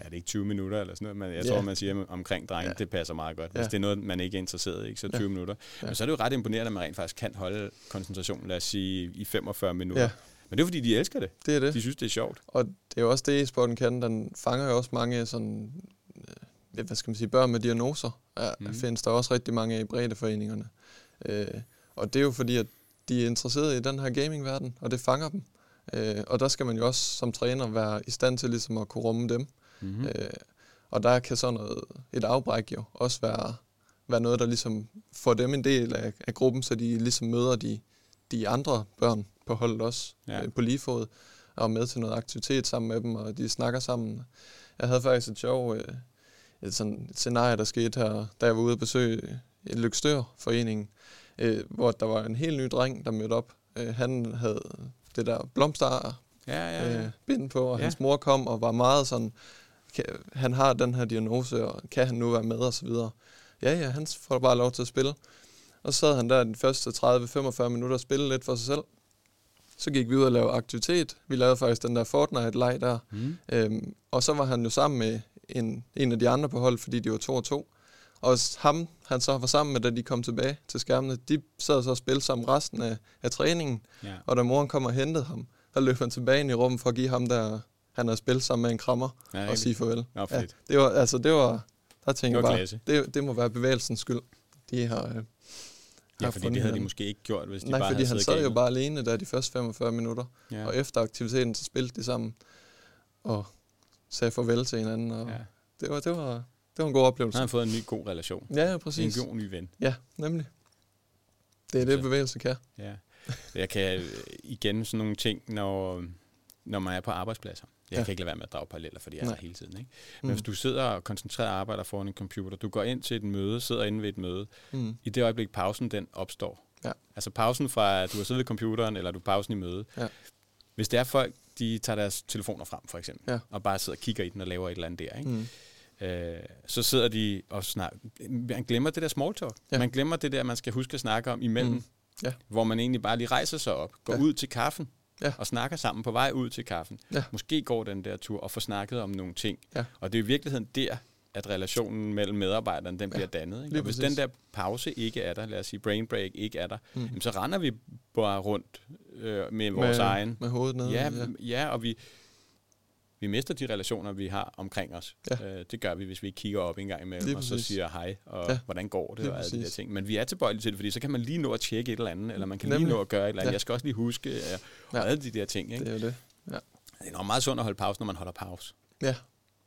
Ja, det er ikke 20 minutter eller sådan noget, men jeg Ja. tror, man siger omkring drenge, ja. det passer meget godt. Hvis det er noget, man ikke er interesseret i, så Ja. 20 minutter. Ja. Men så er det jo ret imponerende, at man rent faktisk kan holde koncentrationen, lad os sige, i 45 minutter. Ja. Men det er fordi, de elsker det. det er det. De synes, det er sjovt. Og det er jo også det, e-sporten kan. Den fanger jo også mange sådan, øh, hvad skal man sige, børn med diagnoser. Ja, mm. Findes der også rigtig mange af i breddeforeningerne. Øh, og det er jo fordi, at de er interesserede i den her gamingverden, og det fanger dem. Øh, og der skal man jo også som træner være i stand til ligesom at kunne rumme dem. Mm-hmm. Mm. Øh, og der kan sådan noget, et afbræk jo også være, være noget, der ligesom får dem en del af, af gruppen, så de ligesom møder de, de andre børn på holdet også Ja. øh, på lige fod, og med til noget aktivitet sammen med dem, og de snakker sammen. Jeg havde faktisk et sjov øh, et, sådan et scenarie, der skete her, da jeg var ude at besøge en Lykstør-forening, øh, hvor der var en helt ny dreng, der mødte op. Øh, han havde det der blomster Ja, ja, ja. øh, bind på, og ja. hans mor kom og var meget sådan, kan, han har den her diagnose, og kan han nu være med og så videre. Ja, ja, han får bare lov til at spille. Og så sad han der de første 30-45 minutter og spille lidt for sig selv. Så gik vi ud og lavede aktivitet. Vi lavede faktisk den der Fortnite-leg der. Mm. Øhm, og så var han jo sammen med en, en af de andre på hold, fordi de var to og to. Og ham, han så var sammen med, da de kom tilbage til skærmene, de sad så og spillede sammen resten af, af træningen. Ja. Og da moren kom og hentede ham, så løb han tilbage ind i rummet for at give ham der, han havde spillet sammen med en krammer, Ja, og rigtigt. sige farvel. Nå, fedt. det var, altså det var, der tænkte Det jeg var bare, det, det må være bevægelsens skyld. De har, øh, Ja, har fordi fundet det havde de hinanden. måske ikke gjort, hvis de Nej, bare fordi havde han sad jo gamet. bare alene der de første 45 minutter, Ja. ja. og efter aktiviteten, så spillede de sammen, og sagde farvel til hinanden, og Ja. ja. det, var, det, var, det var en god oplevelse. har han fået en ny god relation. Ja, ja, En præcis. god ny ven. Ja, nemlig. Det er det, Så- bevægelse kan. Ja. Jeg kan øh, igen sådan nogle ting, når, når man er på arbejdspladser. Jeg Ja. kan ikke lade være med at drage paralleller, fordi jeg er Nej. der hele tiden. Ikke? Men Mm. hvis du sidder og koncentreret arbejder foran en computer, du går ind til et møde, sidder inde ved et møde, Mm. i det øjeblik pausen den opstår. Ja. Altså pausen fra, at du har siddet ved computeren, eller du er pausen i mødet. Ja. Hvis det er folk, de tager deres telefoner frem, for eksempel, Ja. og bare sidder og kigger i den og laver et eller andet der, ikke? Mm. øh, så sidder de og snakker. Man glemmer det der small talk. Ja. Man glemmer det der, man skal huske at snakke om imellem. Mm. Ja. Hvor man egentlig bare lige rejser sig op, går Ja. ud til kaffen Ja. og snakker sammen på vej ud til kaffen. Ja. Måske går den der tur og får snakket om nogle ting. Ja. Og det er i virkeligheden der, at relationen mellem medarbejderne den bliver dannet. Ikke? Og hvis præcis. den der pause ikke er der, lad os sige brain break ikke er der, Mm. jamen, så render vi bare rundt øh, med vores med, egen Med hovedet nede. Ja, ja. ja, og vi, vi mister de relationer, vi har omkring os. Ja. Øh, det gør vi, hvis vi ikke kigger op en gang imellem, Lige og så præcis. siger hej, og Ja. hvordan går det, Lige og alle de der ting. Men vi er tilbøjelige til det, fordi så kan man lige nå at tjekke et eller andet, eller man kan lige Nemlig. nå at gøre et eller andet. Ja. Jeg skal også lige huske, øh, og Ja. alle de der ting. Ikke? Det er jo det. Det er nok meget sundt at holde pause, når man holder pause. Ja,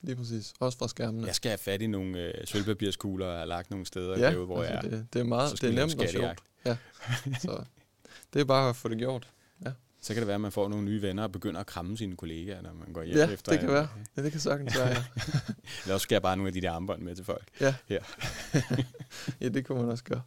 lige præcis. Også fra skærmene. Jeg skal have fat i nogle øh, sølvpapirskugler, og lagt nogle steder ja, derude, hvor jeg er. det, det er Så meget, det er nemt og sjovt. Ja. [laughs] Så det er bare at få det gjort. Så kan det være, at man får nogle nye venner og begynder at kramme sine kollegaer, når man går hjem Ja, efter. det kan en- være. Ja, det kan sagtens være, ja. [laughs] Eller også skal jeg bare nogle af de der armbånd med til folk. Ja. Her. [laughs] ja, det kunne man også gøre.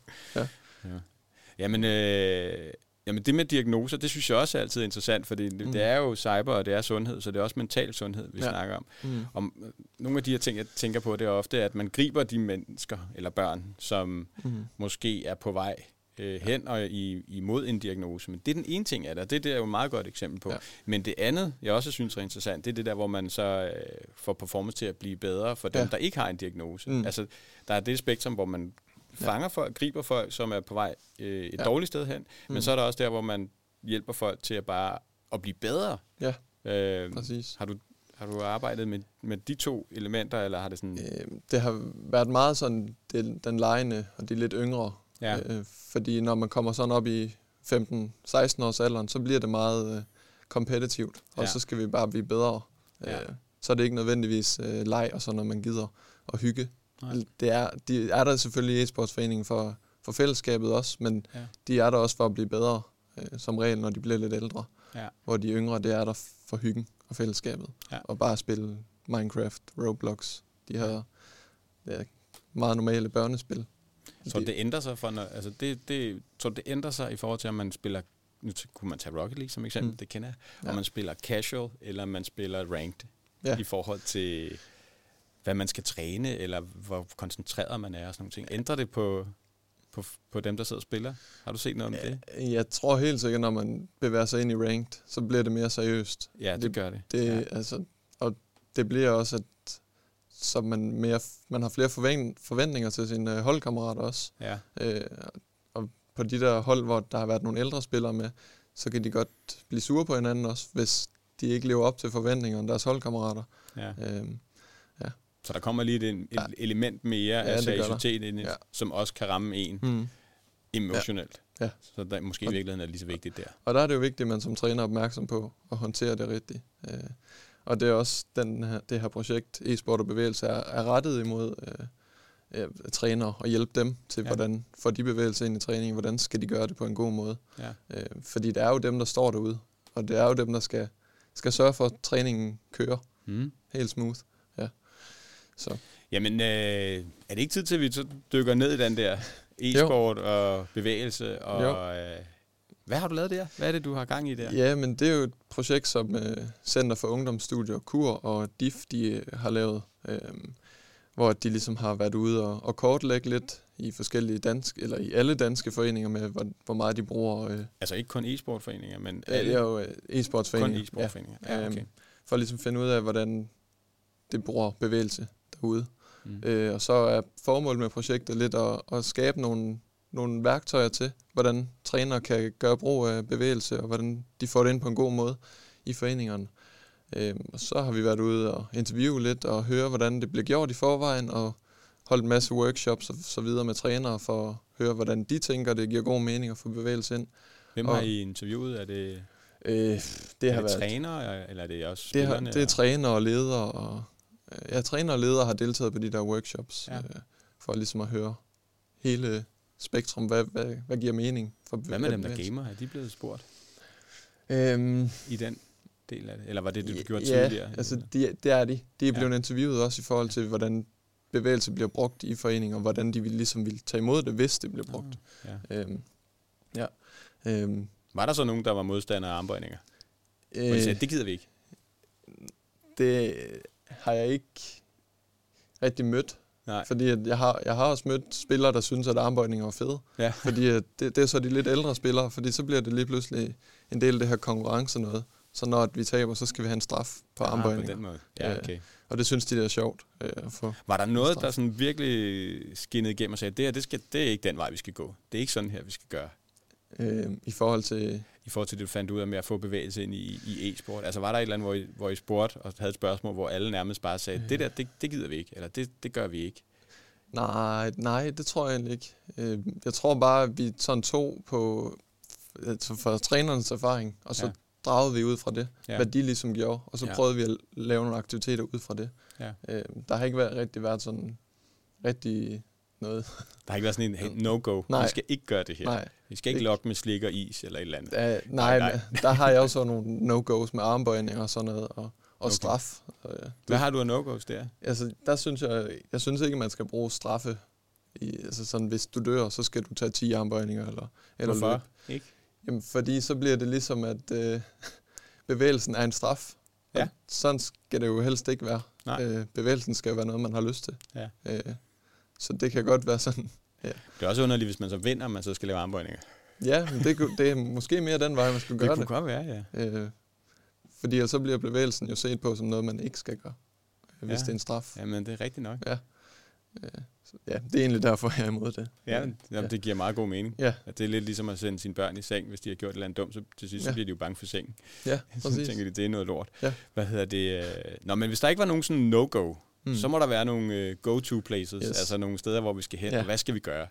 Jamen, øh, jamen det med diagnoser, det synes jeg også er altid interessant, fordi det, Mm. det er jo cyber, og det er sundhed, så det er også mental sundhed, vi ja. Ja. snakker om. Mm. om. øh, Nogle af de her ting, jeg tænker på, det er ofte, at man griber de mennesker eller børn, som Mm. måske er på vej øh, hen og i, imod en diagnose. Men det er den ene ting af det, og det, det er jo et meget godt eksempel på. Ja. Ja. Men det andet, jeg også synes er interessant, det er det der, hvor man så øh, får performance til at blive bedre for dem, Ja. ja. der ikke har en diagnose. Mm. Altså, der er det spektrum, hvor man fanger folk, griber folk, som er på vej øh, et Ja. ja. dårligt sted hen, Mm. men så er der også der, hvor man hjælper folk til at bare at blive bedre. Ja, Øh, præcis. har, du, har du arbejdet med, med de to elementer, eller har det sådan... Øh, det har været meget sådan den, den lejende og de lidt yngre. Ja. Øh, fordi når man kommer sådan op i 15-16 års alderen, så bliver det meget øh, kompetitivt, og Ja. så skal vi bare blive bedre. Ja. Øh, så er det ikke nødvendigvis øh, leg og sådan, når man gider at hygge. Nej. Det er, de er der selvfølgelig i e-sportsforeningen for, for fællesskabet også, men Ja. de er der også for at blive bedre, øh, som regel, når de bliver lidt ældre. Ja. Hvor de yngre, det er der for hyggen og fællesskabet. Ja. Og bare spille Minecraft, Roblox, de her ja, meget normale børnespil. Så det ændrer sig for, når, altså det, det, så det ændrer sig i forhold til, om man spiller, nu kunne man tage Rocket League som eksempel, Mm. det kender jeg, Ja. man spiller casual, eller man spiller ranked, Ja. i forhold til, hvad man skal træne, eller hvor koncentreret man er og sådan nogle ting. Ændrer det på, på, på dem, der sidder og spiller? Har du set noget om det? Jeg tror helt sikkert, når man bevæger sig ind i ranked, så bliver det mere seriøst. Ja, det, det- gør det. Det, ja. altså, og det bliver også, at så man, mere, man har flere forvent, forventninger til sine øh, holdkammerater også. ja. Øh, og på de der hold, hvor der har været nogle ældre spillere med, så kan de godt blive sure på hinanden også, hvis de ikke lever op til forventningerne deres holdkammerater. ja. Øh, Så der kommer lige et, et Ja. element mere Ja, af seriøsitet ind, Ja. som også kan ramme en hmm. emotionelt. Ja. Så der, måske i virkeligheden er det lige så vigtigt der. Og der er det jo vigtigt, at man som træner er opmærksom på at håndtere det rigtigt. Øh, og det er også den her, det her projekt, e-sport og bevægelse, er, er rettet imod øh, øh, trænere og hjælpe dem til, Ja. hvordan får de bevægelser ind i træningen, hvordan skal de gøre det på en god måde. Ja. Øh, fordi det er jo dem, der står derude, og det er jo dem, der skal, skal sørge for, at træningen kører Mm. helt smooth. Ja. Så Jamen, øh, er det ikke tid til, at vi så dykker ned i den der e-sport og bevægelse? Og, øh, hvad har du lavet der? Hvad er det, du har gang i der? Ja, men det er jo et projekt, som øh, Center for Ungdomsstudier, KUR og DIF, de øh, har lavet, øh, hvor de ligesom har været ude og, og kortlægge lidt i forskellige danske, eller i alle danske foreninger med, hvor, hvor meget de bruger. Øh, Altså ikke kun e-sportforeninger, men ja, det er jo øh, e-sportsforeninger. kun e-sportforeninger. Ja. Ja, okay. Øhm, for at ligesom finde ud af, hvordan det bruger bevægelse derude. Mm. Øh, og så er formålet med projektet lidt at, at skabe nogle, nogle værktøjer til, hvordan trænere kan gøre brug af bevægelse, og hvordan de får det ind på en god måde i foreningerne. Øh, og så har vi været ude og interviewe lidt og høre, hvordan det bliver gjort i forvejen, og holdt en masse workshops og så videre med trænere for at høre, hvordan de tænker, det giver god mening at få bevægelse ind. Hvem og- har I interviewet? Er det, Øh, det er har det været trænere, eller er det også det, har, det er trænere og ledere, og øh, ja, trænere og ledere har deltaget på de der workshops, ja. øh, for ligesom at høre hele spektrum, hvad, hvad, hvad giver mening for Hvad med dem, der gamer? Er de blevet spurgt Øhm, i den del af det? Eller var det det, du gjorde ja, tidligere? altså de, det er de. De er Ja. blevet interviewet også i forhold til, hvordan bevægelse bliver brugt i foreninger, og hvordan de vil, ligesom vil tage imod det, hvis det bliver brugt. Ah, ja. Øhm, ja. Øhm, Var der så nogen, der var modstandere af armbøjninger? Øh, øh, sagde, det gider vi ikke. det har jeg ikke rigtig mødt. Nej. Fordi at jeg, har, jeg har også mødt spillere, der synes, at armbøjninger er fede. Ja. [laughs] Fordi at det, det er så de lidt ældre spillere, fordi så bliver det lige pludselig en del af det her konkurrence noget. Så når vi taber, så skal vi have en straf på Ah, på den måde. Ja, Ja. okay. Og det synes de, der er sjovt øh, at få. Var der noget, Straf. der sådan virkelig skinnede igennem og sagde, det her, det, skal, det er ikke den vej, vi skal gå. Det er ikke sådan her, vi skal gøre. Øh, I forhold til... I forhold til det, du fandt ud af med at få bevægelse ind i, i e-sport. Altså var der et eller andet, hvor I, hvor I spurgte og havde et spørgsmål, hvor alle nærmest bare sagde, det der, det, det gider vi ikke, eller det, det gør vi ikke. Nej, nej, det tror jeg egentlig ikke. Øh, jeg tror bare, at vi sådan tog på altså for trænernes erfaring, og så Ja. dragede vi ud fra det, Ja. hvad de ligesom gjorde, og så Ja. ja. prøvede vi at lave nogle aktiviteter ud fra det. Ja. Øh, der har ikke været, rigtig været sådan rigtig noget. Der har ikke været sådan en hey, [laughs] no-go. Nej. Vi skal ikke gøre det her. Nej, Vi skal ikke Ikke. lokke med slik og is eller et eller andet. da, Nej, nej, nej. der har jeg også nogle no-go's med armbøjninger og sådan noget, og, og Okay. straf. Hvad har du af no-go's der? Altså, der synes jeg, jeg synes ikke, man skal bruge straffe. I, altså sådan, hvis du dør, så skal du tage 10 armbøjninger eller, eller Hvorfor? løb. Ikke? Jamen, fordi så bliver det ligesom, at øh, [laughs] bevægelsen er en straf. Og Ja. sådan skal det jo helst ikke være. Nej. Øh, bevægelsen skal jo være noget, man har lyst til. Ja. Øh, så det kan godt være sådan Ja. Det er også underligt, hvis man så vinder, man så skal lave armbøjninger. Ja, men det, kunne- det er måske mere den vej, man skulle Det gøre kunne det. godt være, ja. Øh, fordi så bliver bevægelsen jo set på som noget, man ikke skal gøre, øh, hvis Ja. det er en straf. Jamen, det er rigtigt nok. Øh, så, ja, det er egentlig derfor, jeg er imod det. Ja, jamen, ja. det giver meget god mening. Ja, At det er lidt ligesom at sende sine børn i seng, hvis de har gjort et eller andet dumt, så til sidst så Ja. bliver de jo bange for sengen. ja [laughs] Så præcis. tænker de, det er noget lort. Ja. Hvad hedder det? øh, Nå, men hvis der ikke var nogen sådan no-go, Mm. så må der være nogle øh, go-to places, Yes. yes. altså nogle steder, hvor vi skal hen, Ja. og hvad skal vi gøre?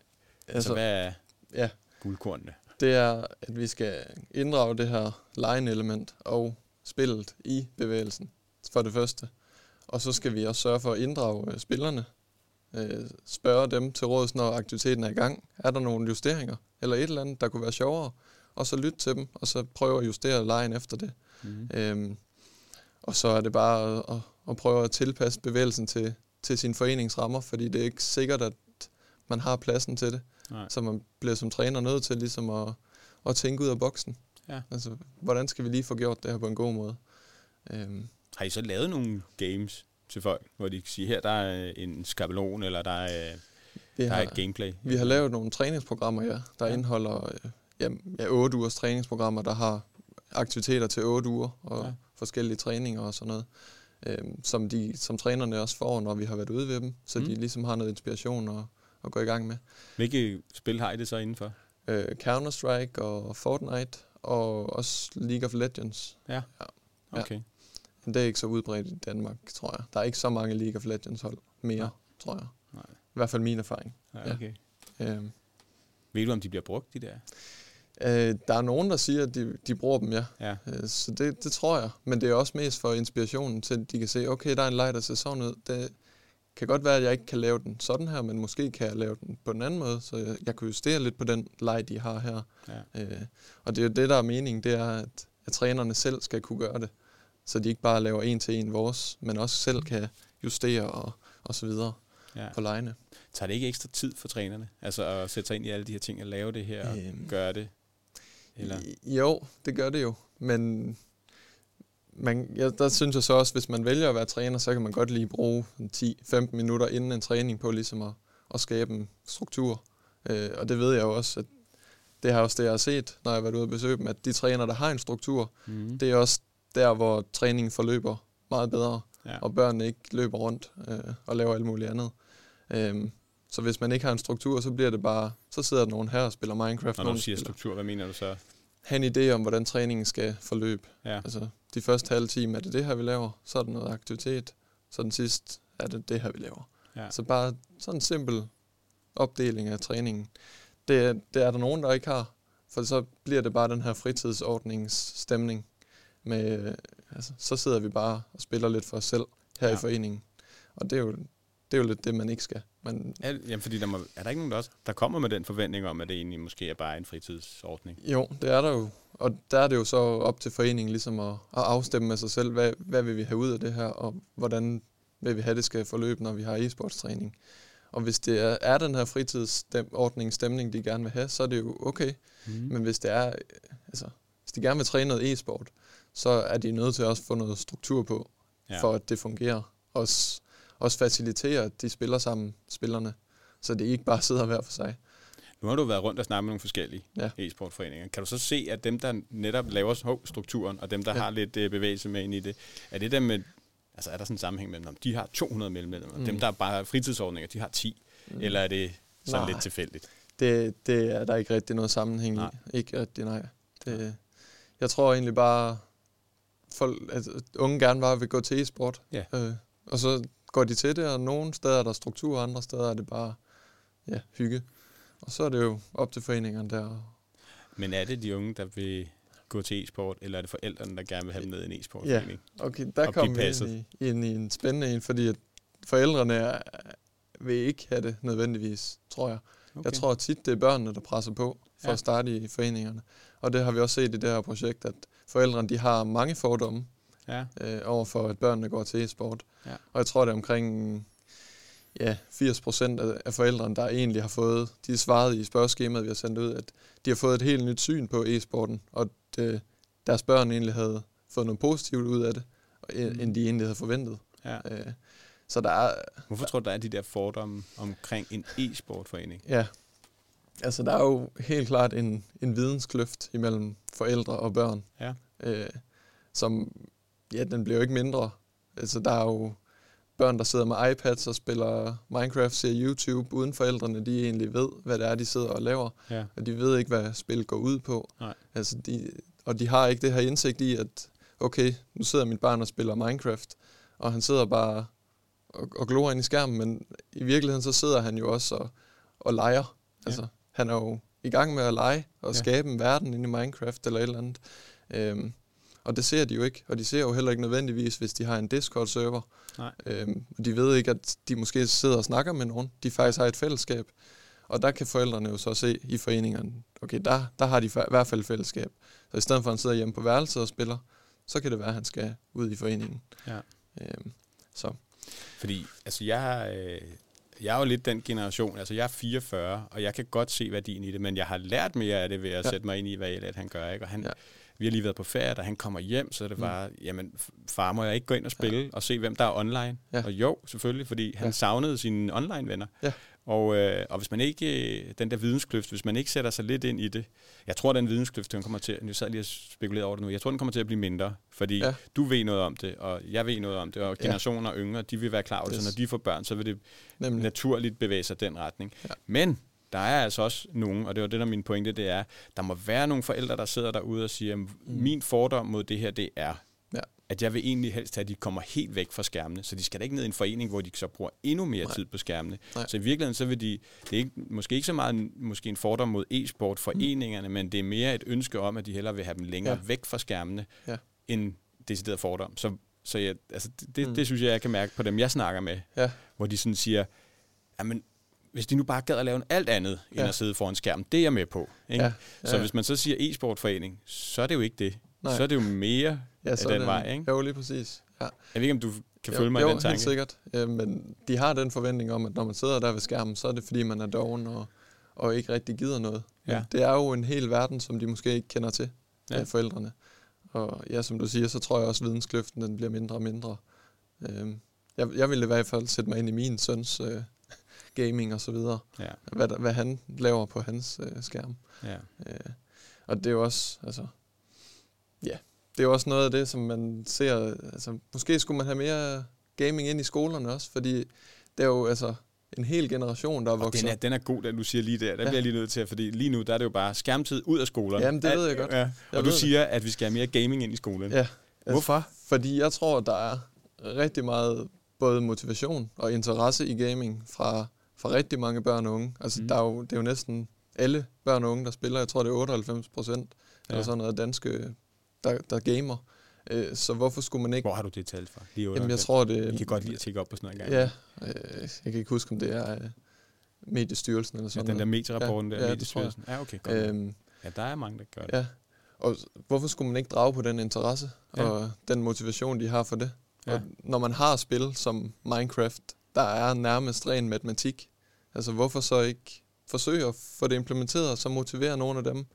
Altså, altså, hvad er ja, guldkornene? det er, at vi skal inddrage det her line-element og spillet i bevægelsen, for det første. Og så skal vi også sørge for at inddrage øh, spillerne. Øh, spørge dem til råds, når aktiviteten er i gang. Er der nogle justeringer? Eller et eller andet, der kunne være sjovere? Og så lytte til dem, og så prøve at justere lejen efter det. Mm. Øhm, og så er det bare at, at, at prøve at tilpasse bevægelsen til, til sin foreningsrammer, fordi det er ikke sikkert, at man har pladsen til det. Nej. Så man bliver som træner nødt til ligesom at, at tænke ud af boksen. Ja. Altså, hvordan skal vi lige få gjort det her på en god måde? Øhm, Har I så lavet nogle games til folk, hvor de kan sige, her der er en skabelon, eller der er, vi, der er har, et gameplay? vi har lavet nogle træningsprogrammer, ja, der Ja. indeholder ja, ja, 8 ugers træningsprogrammer, der har aktiviteter til 8 uger og ja. forskellige træninger og sådan noget. Øhm, som, de, som trænerne også får, når vi har været ude ved dem, så Mm. de ligesom har noget inspiration at, at gå i gang med. Hvilke spil har I det så indenfor? Øh, Counter-Strike og Fortnite og også League of Legends. Ja. Okay. Men det er ikke så udbredt i Danmark, tror jeg. Der er ikke så mange League of Legends hold mere, Nå. tror jeg. Nej. I hvert fald min erfaring. Ja, Ja. okay. Øhm, Ved du, om de bliver brugt, de der? Øh, der er nogen, der siger, at de, de bruger dem, ja. Ja. Øh, så det, det tror jeg. Men det er også mest for inspirationen til, at de kan se, okay, der er en leg, der ser sådan ud. Det kan godt være, at jeg ikke kan lave den sådan her, men måske kan jeg lave den på en anden måde, så jeg, jeg kan justere lidt på den leg, de har her. ja. Øh, og det er jo det, der er meningen, det er, at, at trænerne selv skal kunne gøre det. Så de ikke bare laver en til en vores, men også selv kan justere og, og så videre ja. på lejene. Tager det ikke ekstra tid for trænerne? Altså at sætte sig ind i alle de her ting, og lave det her, og Øhm, gøre det? Eller? Jo, det gør det jo, men man, ja, der synes jeg så også, hvis man vælger at være træner, så kan man godt lige bruge en 10-15 minutter inden en træning på ligesom at, at skabe en struktur. Øh, og det ved jeg jo også, at det har også det, jeg har set, når jeg har været ude og besøge dem, at de træner, der har en struktur, Mm. det er også der, hvor træningen forløber meget bedre, Ja. og børnene ikke løber rundt øh, og laver alt muligt andet. Øhm, så hvis man ikke har en struktur, så bliver det bare, så sidder der nogen her og spiller Minecraft. Når du siger struktur, hvad mener du så? Have en idé om, hvordan træningen skal forløbe. Ja. Altså, de første halve time er det det her, vi laver. Så er der noget aktivitet. Så den sidste er det det her, vi laver. Ja. Så bare sådan en simpel opdeling af træningen. Det, er- det er der nogen, der ikke har. For så bliver det bare den her fritidsordningsstemning. Med, altså, så sidder vi bare og spiller lidt for os selv her Ja. i foreningen. Og det er jo, det er jo lidt det, man ikke skal. Man, Ja, jamen, fordi der, må, er der ikke nogen, der, også, der kommer med den forventning om, at det egentlig måske er bare en fritidsordning? Jo, det er der jo. Og der er det jo så op til foreningen ligesom at, at afstemme med sig selv, hvad, hvad vil vi have ud af det her, og hvordan vil vi have det skal forløbe, når vi har e-sportstræning. Og hvis det er, er den her fritidsordning, stemning, de gerne vil have, så er det jo okay. Mm. Men hvis det er, altså, hvis de gerne vil træne noget e-sport, så er de nødt til også at få noget struktur på, ja. for at det fungerer. Også, også facilitere, at de spiller sammen, spillerne, så det ikke bare sidder hver for sig. Nu har du været rundt og snakket med nogle forskellige Ja. e-sportforeninger. Kan du så se, at dem, der netop laver strukturen, og dem, der ja. Har lidt øh, bevægelse med ind i det, er det dem med, altså er der sådan en sammenhæng mellem dem? De har 200 medlemmer, mm. Dem, der er bare fritidsordninger, de har 10, mm. eller er det sådan Nej. lidt tilfældigt? Det, det er der ikke rigtig noget sammenhæng Nej. i. Ikke rigtig, nej. Det, jeg tror egentlig bare, folk, at unge gerne bare vil gå til e-sport. Ja. Øh, og så går de til det, og nogle steder er der struktur, og andre steder er det bare ja, hygge. Og så er det jo op til foreningerne der. Men er det de unge, der vil gå til e-sport, eller er det forældrene, der gerne vil have dem med i en e-sportforening? Okay, Og der kommer vi ind i, ind i en spændende en, fordi at forældrene er, vil ikke have det nødvendigvis, tror jeg. Okay. Jeg tror tit, det er børnene, der presser på for Ja. ja. at starte i foreningerne. Og det har vi også set i det her projekt, at forældrene de har mange fordomme Ja, øh, over for, at børnene går til e-sport. Ja. Og jeg tror, det er omkring ja, 80 procent af, forældrene, der egentlig har fået, de svarede i spørgeskemaet, vi har sendt ud, at de har fået et helt nyt syn på e-sporten, og at øh, deres børn egentlig havde fået noget positivt ud af det, og- Mm. end de egentlig havde forventet. ja. Øh, så der er, Hvorfor tror du, der er de der fordomme omkring en e-sportforening? ja, Altså, der er jo helt klart en, en videnskløft imellem forældre og børn. Ja. Øh, som, ja, den bliver jo ikke mindre. Altså, der er jo børn, der sidder med iPads og spiller Minecraft, ser YouTube, uden forældrene, de egentlig ved, hvad det er, de sidder og laver. Ja. Og de ved ikke, hvad spil går ud på. Nej. Altså, de, og de har ikke det her indsigt i, at okay, nu sidder mit barn og spiller Minecraft, og han sidder bare og, og glor ind i skærmen, men i virkeligheden så sidder han jo også og, og leger. Altså, han er jo i gang med at lege og Ja. skabe en verden inde i Minecraft eller et eller andet. Øhm, og det ser de jo ikke, og de ser jo heller ikke nødvendigvis, hvis de har en Discord-server. Nej. Øhm, og de ved ikke, at de måske sidder og snakker med nogen. De faktisk har et fællesskab. Og der kan forældrene jo så se i foreningerne, okay, der, der har de i hvert fald fællesskab. Så i stedet for at han sidder hjemme på værelset og spiller, så kan det være, at han skal ud i foreningen. Ja. Øhm, så Fordi, altså jeg, øh, jeg er jo lidt den generation, altså jeg er 44, og jeg kan godt se værdien i det, men jeg har lært mere af det ved at Ja. sætte mig ind i, hvad Elliot han gør, ikke? Og han, Ja. Ja. vi har lige været på ferie, da han kommer hjem, så det Mm. bare, jamen f- far, må jeg ikke gå ind og spille ja. og se, hvem der er online? Ja. Og jo, selvfølgelig, fordi han Ja. ja. savnede sine online-venner. Ja. Og, øh, og hvis man ikke, øh, den der videnskløft, hvis man ikke sætter sig lidt ind i det, jeg tror, den videnskløft, den kommer til, jeg sad lige og spekulerede over det nu, jeg tror, den kommer til at blive mindre, fordi Ja. ja. du ved noget om det, og jeg ved noget om det, og Ja. generationer yngre, de vil være klar over det, Yes. så når de får børn, så vil det nemlig, naturligt bevæge sig den retning. Ja. Men der er altså også nogen, og det var det, der er min pointe, det er, der må være nogle forældre, der sidder derude og siger, mm. min fordom mod det her, det er, Ja. at jeg vil egentlig helst have, at de kommer helt væk fra skærmene, så de skal da ikke ned i en forening, hvor de så bruger endnu mere Nej. Tid på skærmene. Nej. Så i virkeligheden, så vil de, det er ikke, måske ikke så meget en- måske en fordom mod e-sport foreningerne, mm. men det er mere et ønske om, at de hellere vil have dem længere Ja. væk fra skærmene, Ja. end decideret fordom. Så, så jeg, altså, det, det, Mm. mm. det synes jeg, jeg kan mærke på dem, jeg snakker med, ja, hvor de sådan siger, jamen, hvis de nu bare gad at lave en alt andet, end Ja. at sidde foran skærmen, det er jeg med på. Ikke? ja, Så ja, hvis man så siger e-sportforening, så er det jo ikke det. Nej. Så er det jo mere ja, af så den er det- vej, ikke? Jo, lige præcis. Ja. Jeg ved ikke, om du kan jo, følge mig jo, i den tanke. helt sikkert. Ja, men de har den forventning om, at når man sidder der ved skærmen, så er det fordi, man er doven og, og ikke rigtig gider noget. Men Ja. Det er jo en hel verden, som de måske ikke kender til, Ja. forældrene. Og ja, som du siger, så tror jeg også, at videnskløften den bliver mindre og mindre. Øhm, jeg, jeg vil i hvert fald sætte mig ind i min søns øh, gaming og så videre. Ja, Hvad, der- hvad han laver på hans øh, skærm. ja. Øh, og det er jo også, altså, ja, det er jo også noget af det, som man ser, altså, måske skulle man have mere gaming ind i skolerne også, fordi det er jo, altså, en hel generation, der er vokset den er, den er god, den du siger lige der. Den Ja. bliver jeg lige nødt til, fordi lige nu, der er det jo bare skærmtid ud af skolerne. Jamen, det ved jeg godt. Ja. Jeg Og du ved det. siger, at vi skal have mere gaming ind i skolen. Ja, altså, Hvorfor? fordi jeg tror, der er rigtig meget både motivation og interesse i gaming fra, fra rigtig mange børn og unge. Altså, Mm. der er jo, det er jo næsten alle børn og unge, der spiller. Jeg tror, det er 98 procent, ja. eller Ja. sådan noget danske, der, der gamer. Øh, Så hvorfor skulle man ikke... Hvor har du det tal fra? Lige Jamen, jeg 98. tror, det... Vi kan godt lide at tjekke op på sådan noget en gang. Ja, øh, jeg kan ikke huske, om det er øh, Mediestyrelsen eller ja sådan den der medierapporten Ja, der, ja, jeg. Mediestyrelsen. Ja, okay, godt. Øhm, Ja, der er mange, der gør det. ja, og hvorfor skulle man ikke drage på den interesse Ja. og den motivation, de har for det? Ja. Og når man har spil som Minecraft, der er nærmest ren matematik, altså hvorfor så ikke forsøge at få det implementeret, og så motivere nogle af dem,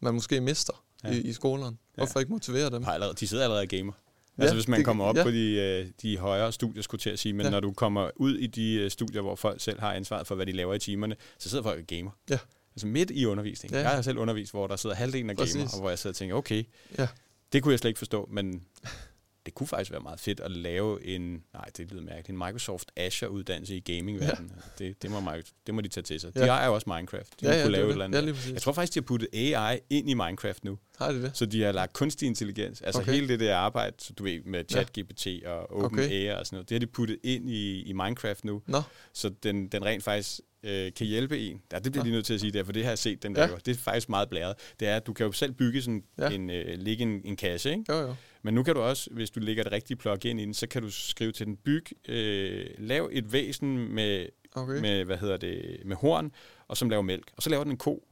man måske mister Ja. ja. i, i skolerne? Ja. Hvorfor ikke motivere dem? Har allerede, de sidder allerede og gamer. Ja, Altså hvis man det- kommer op ja. på de, øh, de højere studier, skulle til at sige, men Ja. når du kommer ud i de øh, studier, hvor folk selv har ansvaret for, hvad de laver i timerne, så sidder folk og gamer. Ja. Altså midt i undervisningen. Ja. Jeg har selv undervist, hvor der sidder halvdelen af gamer, og hvor jeg sidder og tænker, okay, Ja. det kunne jeg slet ikke forstå, men [laughs] det kunne faktisk være meget fedt at lave en, nej, det lyder mærkeligt, en Microsoft Azure-uddannelse i gamingverdenen. Ja. Det, det, må, det må de tage til sig. De Ja. har jo også Minecraft. De Ja, ja, kunne det lave et det. eller andet. Ja. Jeg tror faktisk, de har puttet AI ind i Minecraft nu. Har de det? Så de har lagt kunstig intelligens, altså okay. Hele det der arbejde, så du ved, med ChatGPT og OpenAI okay. og sådan noget, det har de puttet ind i, i Minecraft nu, Nå, så den, den rent faktisk øh, kan hjælpe en. Ja, det bliver Nå. lige nødt til at sige der, for det har jeg set, den der Ja. ja. Det er faktisk meget blæret. Det er, at du kan jo selv bygge sådan Ja. ja. en, øh, ligge en, en kasse, ikke? jo jo. Men nu kan du også, hvis du lægger det rigtige plugin i den, så kan du skrive til den, byg, øh, lav et væsen med, Okay, med, hvad hedder det, med horn, og som laver mælk. Og så laver den en ko,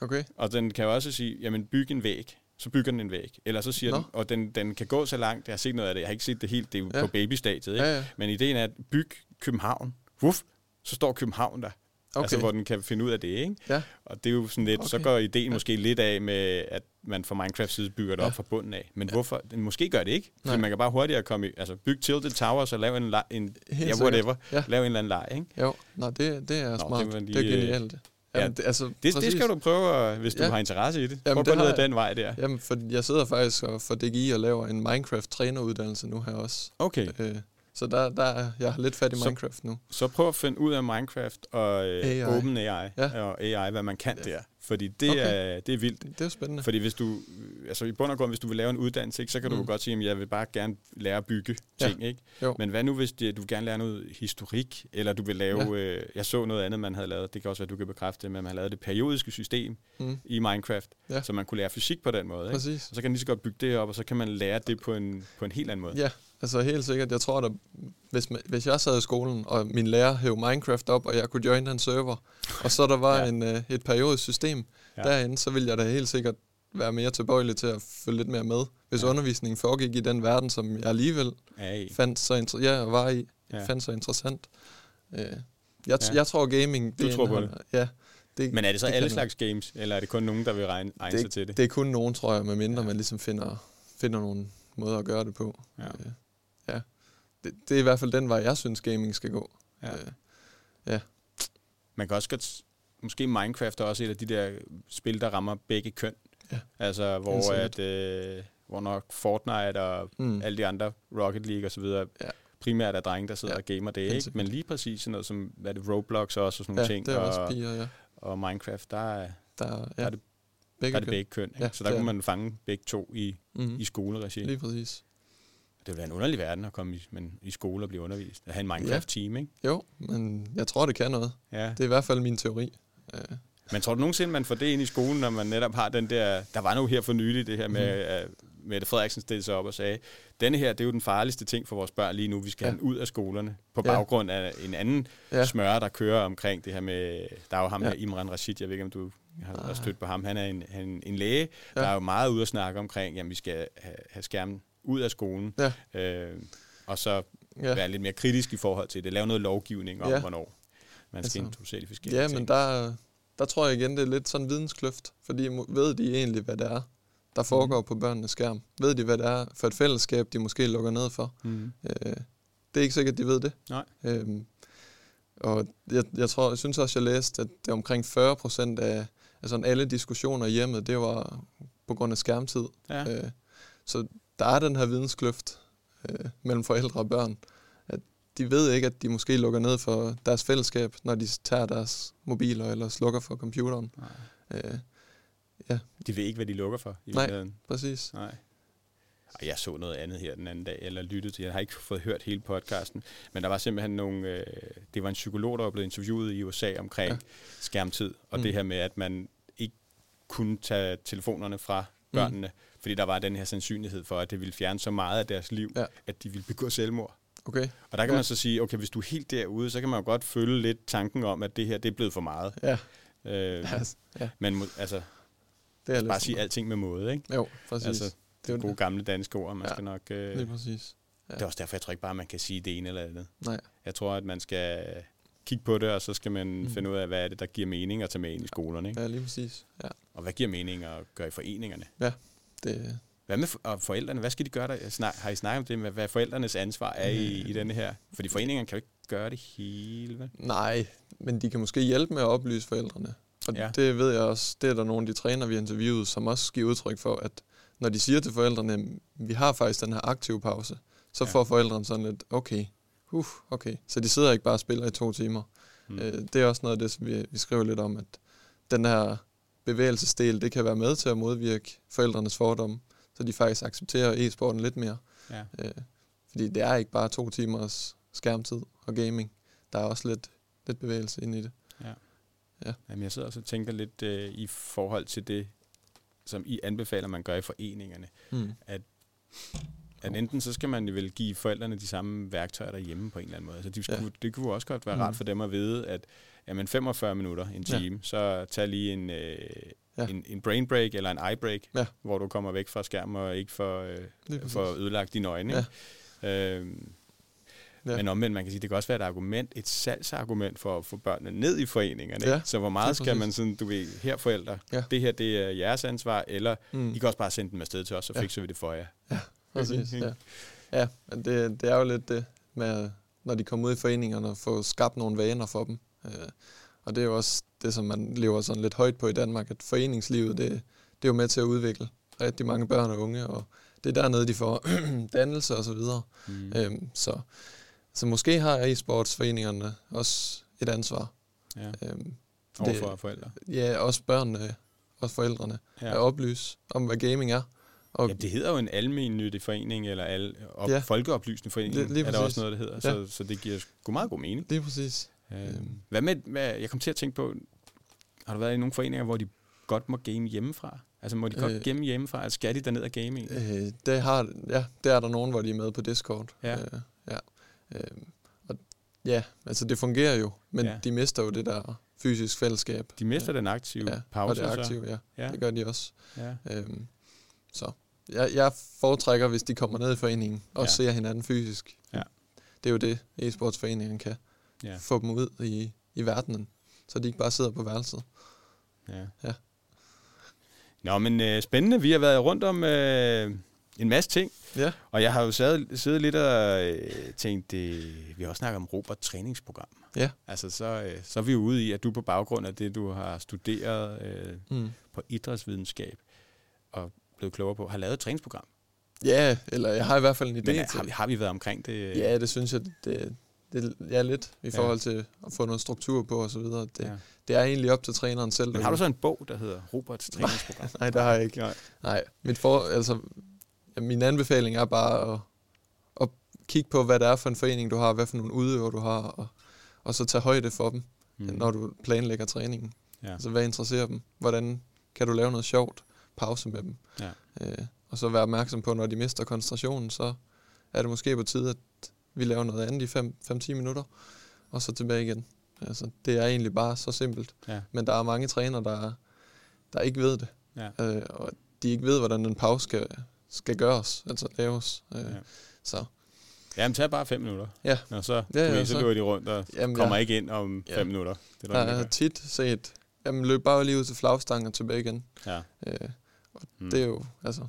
okay. og den kan jo også sige, jamen byg en væg. Så bygger den en væg. Eller så siger Nå. den, og den, den kan gå så langt, jeg har set noget af det, jeg har ikke set det helt, det er jo Ja. på babystadiet, ikke? Ja, ja. Men ideen er, at byg København. Wuff, så står København der. Okay. Altså, hvor den kan finde ud af det, ikke? Ja. Og det er jo sådan lidt, okay. så går ideen måske lidt af med, at man fra Minecraft side bygger det Ja. op fra bunden af. Men hvorfor? Den måske gør det ikke. Fordi Nej. man kan bare hurtigere komme i, altså bygge Tilted Towers og lave en, la- en Helt ja, whatever, Ja. lave en eller anden leg, ikke? Jo, Nå, det, det er Nå, smart. det lige, det er øh, genialt. Jamen, det, altså, Det, det skal du prøve, hvis du Ja. har interesse i det. Jamen, Prøv at gå ned ad den vej der. Jamen, for jeg sidder faktisk og for DGI og laver en Minecraft-træneruddannelse nu her også. Okay, Øh, så der, der er, jeg har lidt fat i Så- Minecraft nu. så prøv at finde ud af Minecraft og øh, AI. OpenAI Ja. og AI, hvad man kan der. Fordi det, Okay. er, det er vildt. Det er spændende. Fordi hvis du, altså i bund og grund, hvis du vil lave en uddannelse, ikke, så kan du Mm. jo godt sige, at jeg vil bare gerne lære at bygge Ja. ting. Ikke? Jo. Men hvad nu, hvis det, du gerne lære noget historik, eller du vil lave, ja. øh, jeg så noget andet, man havde lavet, det kan også være, du kan bekræfte det, men man havde lavet det periodiske system Mm, i Minecraft, Ja. så man kunne lære fysik på den måde. Ikke? præcis. Og så kan man lige så godt bygge det op, og så kan man lære det på en, på en helt anden måde. Ja, altså helt sikkert. Jeg tror, at hvis, man- hvis jeg sad i skolen, og min lærer hævde Minecraft op, og jeg kunne join den server, og så der var Ja. ja. en, øh, et periodisk system Ja. ja. derinde, så ville jeg da helt sikkert være mere tilbøjelig til at følge lidt mere med, hvis Ja. ja. undervisningen foregik i den verden, som jeg alligevel AI. fandt så, inter- ja, var i, Ja. ja. fandt så interessant. Øh, jeg, Ja. ja. jeg tror gaming... Du tror på indeholder- Ja. Det, Men er det så det alle slags games, eller er det kun nogen, der vil regne, egne sig til det? det, det er kun nogen, tror jeg, medmindre Ja. ja. man ligesom finder, finder nogle måder at gøre det på. Ja. Øh, ja. Det, det er i hvert fald den vej, jeg synes, gaming skal gå. Ja. Øh, Man kan også godt, måske Minecraft er også et af de der spil, der rammer begge køn. Ja. Altså, hvor, at, øh, hvor nok Fortnite og mm. alle de andre, Rocket League og så videre, Ja. primært er drenge, der sidder Ja, og gamer det, ikke? Men lige præcis sådan noget som, hvad er det, Roblox også og sådan nogle ja, ting, det er og, også piger, ja. og Minecraft, der er, Der, der ja, er det, begge der er det køn. begge køn. Ikke? Ja, så der kunne man fange begge to i, Mm. i skoleregi. Lige præcis. Det ville være en underlig verden at komme i, men i skole og blive undervist. At have en Minecraft-team, ikke? Jo, men jeg tror, det kan noget. Ja. Det er i hvert fald min teori. Øh, Men tror du nogensinde, man får det ind i skolen, når man netop har den der... Der var nu her for nylig det her med, Mhm. at Mette Frederiksen stillede sig op og sagde, denne her, det er jo den farligste ting for vores børn lige nu. Vi skal Ja. have den ud af skolerne. På Ja. baggrund af en anden ja. ja, smør, der kører omkring det her med... Der er jo ham ja. Ja. her, Imran Rashid, jeg ved ikke, om du har Nej. har stødt på ham. Han er en, han, en læge, ja. Ja. der er jo meget ude at snakke omkring, jamen vi skal have, have skærmen ud af skolen. Ja. Øh, og så ja. være lidt mere kritisk i forhold til det. Lave noget lovgivning om, Ja. hvornår man skal Altså, introducere de forskellige ja, ting. men der, der tror jeg igen, det er lidt sådan en videnskløft. Fordi ved de egentlig, hvad det er, der foregår på børnenes skærm? Ved de, hvad det er for et fællesskab, de måske lukker ned for? Mm. Øh, det er ikke sikkert, de ved det. Nej. Øhm, og jeg, jeg tror, jeg synes også, jeg læste, at det er omkring 40 procent af altså alle diskussioner i hjemmet, det var på grund af skærmtid. Ja. Øh, så der er den her videnskløft øh, mellem forældre og børn. At de ved ikke, at de måske lukker ned for deres fællesskab, når de tager deres mobiler eller slukker for computeren. Nej. Øh, De ved ikke, hvad de lukker for i Nej. virkeligheden. præcis. Nej. Og jeg så noget andet her den anden dag, eller lyttede til. Jeg har ikke fået hørt hele podcasten, men der var simpelthen nogle... Øh, det var en psykolog, der var blevet interviewet i USA omkring ja. Ja. skærmtid, og mm. Mm. det her med, at man ikke kunne tage telefonerne fra børnene, mm. Fordi der var den her sandsynlighed for, at det ville fjerne så meget af deres liv, ja. Ja. at de ville begå selvmord. Okay. Og der kan ja. Ja. man så sige, okay, hvis du er helt derude, så kan man jo godt føle lidt tanken om, at det her, det er blevet for meget. Ja, Øh, ja, ja. Men må- altså, det er lidt bare sige alting med måde, ikke? Jo, præcis. Altså, Altså, det er Gode det. gamle danske ord, man Ja. skal nok... Øh, Lige præcis. Ja. Det er også derfor, jeg tror ikke bare, man kan sige det ene eller andet. Nej. Jeg tror, at man skal kigge på det, og så skal man mm. Finde ud af, hvad er det, der giver mening at tage med ind i skolerne. Ikke? Ja, lige præcis. Ja, Og hvad giver mening at gøre i foreningerne? Det, Hvad med for- forældrene? Hvad skal de gøre der? Snak, har I snakket om det med, hvad forældrenes ansvar er i, i denne her? Fordi foreningerne kan jo ikke gøre det hele, vel? Nej, men de kan måske hjælpe med at oplyse forældrene. Og Ja. det ved jeg også, det er der nogle af de træner, vi har interviewet, som også giver udtryk for, at når de siger til forældrene, vi har faktisk den her aktive pause, så Ja. får forældrene sådan lidt, okay, uh, okay. Så de sidder ikke bare og spiller i to timer. Mm. Mm. Øh, det er også noget af det, som vi, vi skriver lidt om, at den her bevægelsesdel, det kan være med til at modvirke forældrenes fordomme, så de faktisk accepterer e-sporten lidt mere. Ja. Øh, fordi det er ikke bare to timers skærmtid og gaming. Der er også lidt, lidt bevægelse ind i det. Jamen, jeg sidder også og tænker lidt øh, i forhold til det, som I anbefaler, man gør i foreningerne. Mm. At enten så skal man vel give forældrene de samme værktøjer derhjemme på en eller anden måde. Altså de skulle, ja. Ja. Det kunne også godt være Mm. rart for dem at vide, at jamen 45 minutter, en Ja. time, så tag lige en, øh, Ja. en, en brain break eller en eye break, Ja. hvor du kommer væk fra skærmen og ikke får, øh, får ødelagt dine øjne. Ja. Øhm, Ja. Men omvendt, man kan sige, det kan også være et argument, et salgsargument for at få børnene ned i foreningerne. Ja, Så hvor meget skal man sådan, du ved, her forældre, Ja. det her det er jeres ansvar, eller Mm. I kan også bare sende dem afsted til os, så Ja. fikser vi det for jer. Præcis, ja. Ja, men det, det er jo lidt det med, når de kommer ud i foreningerne og får skabt nogle vaner for dem. Øh, og det er jo også det, som man lever sådan lidt højt på i Danmark, at foreningslivet, det, det er jo med til at udvikle rigtig mange børn og unge, og det er dernede, de får [clears throat] dannelse og så videre. Mm. Øhm, så, så måske har e-sportsforeningerne også et ansvar. Ja. Øhm, Overfor det, forældre? Ja, også børnene, også forældrene, ja. at oplyse om, hvad gaming er. Og ja, det hedder jo en almennyttig forening, eller al, op, ja. folkeoplysende forening, lige, lige er der også noget, der hedder, ja. så, så det giver sgu meget god mening. Det er præcis. Øhm, hvad med, hvad, jeg kom til at tænke på, har du været i nogle foreninger, hvor de godt må game hjemmefra? Altså må de godt øh, game hjemmefra, eller skal de derned og game Øh, det har, ja, det er der nogen, hvor de er med på Discord. Ja. Øh, ja. Øh, og ja, altså det fungerer jo, men ja. de mister jo det der fysisk fællesskab. De mister ja. den aktive ja, pause. og det aktive, ja. ja. Det gør de også. Ja. Øhm, så jeg, jeg foretrækker, hvis de kommer ned i foreningen og ja. ser hinanden fysisk. Ja. Det er jo det, e-sportsforeningen kan. Ja. Få dem ud i, i verdenen, så de ikke bare sidder på værelset. Ja. ja. Nå, men øh, spændende. Vi har været rundt om øh, en masse ting. Ja. Og jeg har jo siddet, siddet lidt og øh, tænkt, det, vi har også snakket om Robert træningsprogram. Ja. Altså, så, øh, så er vi ude i, at du på baggrund af det, du har studeret øh, mm. på idrætsvidenskab og blevet klogere på, har lavet et træningsprogram. Ja, eller jeg har i hvert fald en idé Men, til har, har vi været omkring det? Ja, det synes jeg, det, det er lidt i forhold til at få noget struktur på og så videre. Det, ja. det er egentlig op til træneren selv. Men har du så en bog, der hedder Roberts træningsprogram? [laughs] Nej, det har jeg ikke. Nej. Nej. Mit for, altså, ja, min anbefaling er bare at, at kigge på, hvad det er for en forening, du har, hvad for nogle udøver du har, og, og så tage højde for dem, mm. når du planlægger træningen. Ja. Altså, hvad interesserer dem? Hvordan kan du lave noget sjovt? Pause med dem. Ja. Øh, og så være opmærksom på, når de mister koncentrationen, så er det måske på tide, at vi laver noget andet i 5-10 minutter, og så tilbage igen. Altså, det er egentlig bare så simpelt. Ja. Men der er mange trænere, der, der ikke ved det. Ja. Øh, og de ikke ved, hvordan en pause skal, skal gøres, altså laves. Øh, ja. Så. Jamen, tag bare fem minutter. Ja. Og så, ja, ja, så, så løber de rundt og jamen, kommer ja. ikke ind om ja. fem minutter. Det er der, jeg har tit set, jamen løb bare lige ud til flagstangen og tilbage igen. Ja. Øh, og mm. det er jo, altså,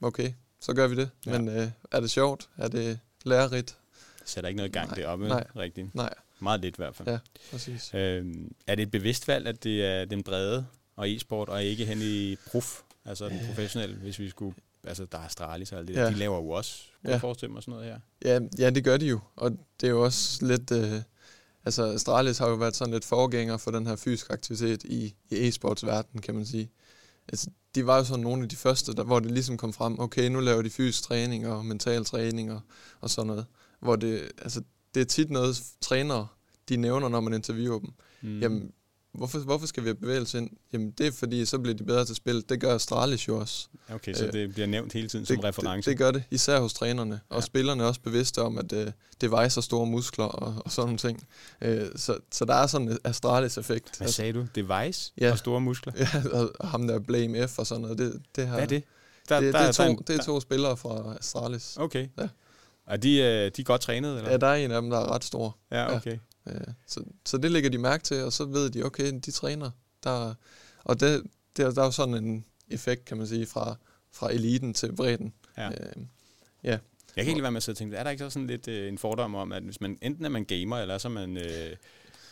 okay, så gør vi det. Ja. Men øh, er det sjovt? Er det lærerigt? sætter ikke noget i gang nej, deroppe, nej, rigtigt. Nej. Meget lidt i hvert fald. Ja, præcis. Øhm, er det et bevidst valg, at det er den brede og e-sport, og ikke hen i prof, altså den professionelle, hvis vi skulle altså der er Astralis og alt det ja. der, de laver jo også, kunne ja. forestille mig sådan noget her? Ja, ja, det gør de jo, og det er jo også lidt, øh, altså Astralis har jo været sådan lidt forgænger for den her fysiske aktivitet i, i e-sports verden, kan man sige. Altså, de var jo sådan nogle af de første, der, hvor det ligesom kom frem, okay, nu laver de fysisk træning og mental træning og, og sådan noget hvor det, altså, det er tit noget, trænere de nævner, når man interviewer dem. Mm. Jamen, hvorfor, hvorfor skal vi have bevægelse ind? Jamen, det er fordi, så bliver de bedre til spil. Det gør Astralis jo også. Okay, så øh, det bliver nævnt hele tiden det, som reference? Det, det gør det, især hos trænerne. Og ja. spillerne er også bevidste om, at øh, det vejer store muskler og, og sådan nogle ting. Øh, så, så der er sådan en Astralis-effekt. Hvad sagde du? Device ja. og store muskler? Ja, [laughs] og ham der Blame F og sådan noget. Det, det har, Hvad er det? Der, det, der det, er, to, det er to spillere fra Astralis. Okay. Ja. Er de, øh, de er godt trænet? Eller? Ja, der er en af dem, der er ret stor. Ja, okay. Ja. Så, så det lægger de mærke til, og så ved de, okay, de træner. Der, og det, det, der er jo sådan en effekt, kan man sige, fra, fra eliten til bredden. Ja. Øh, ja. Jeg kan ikke være med at tænke, er der ikke så sådan lidt øh, en fordom om, at hvis man enten er man gamer, eller så er man, øh,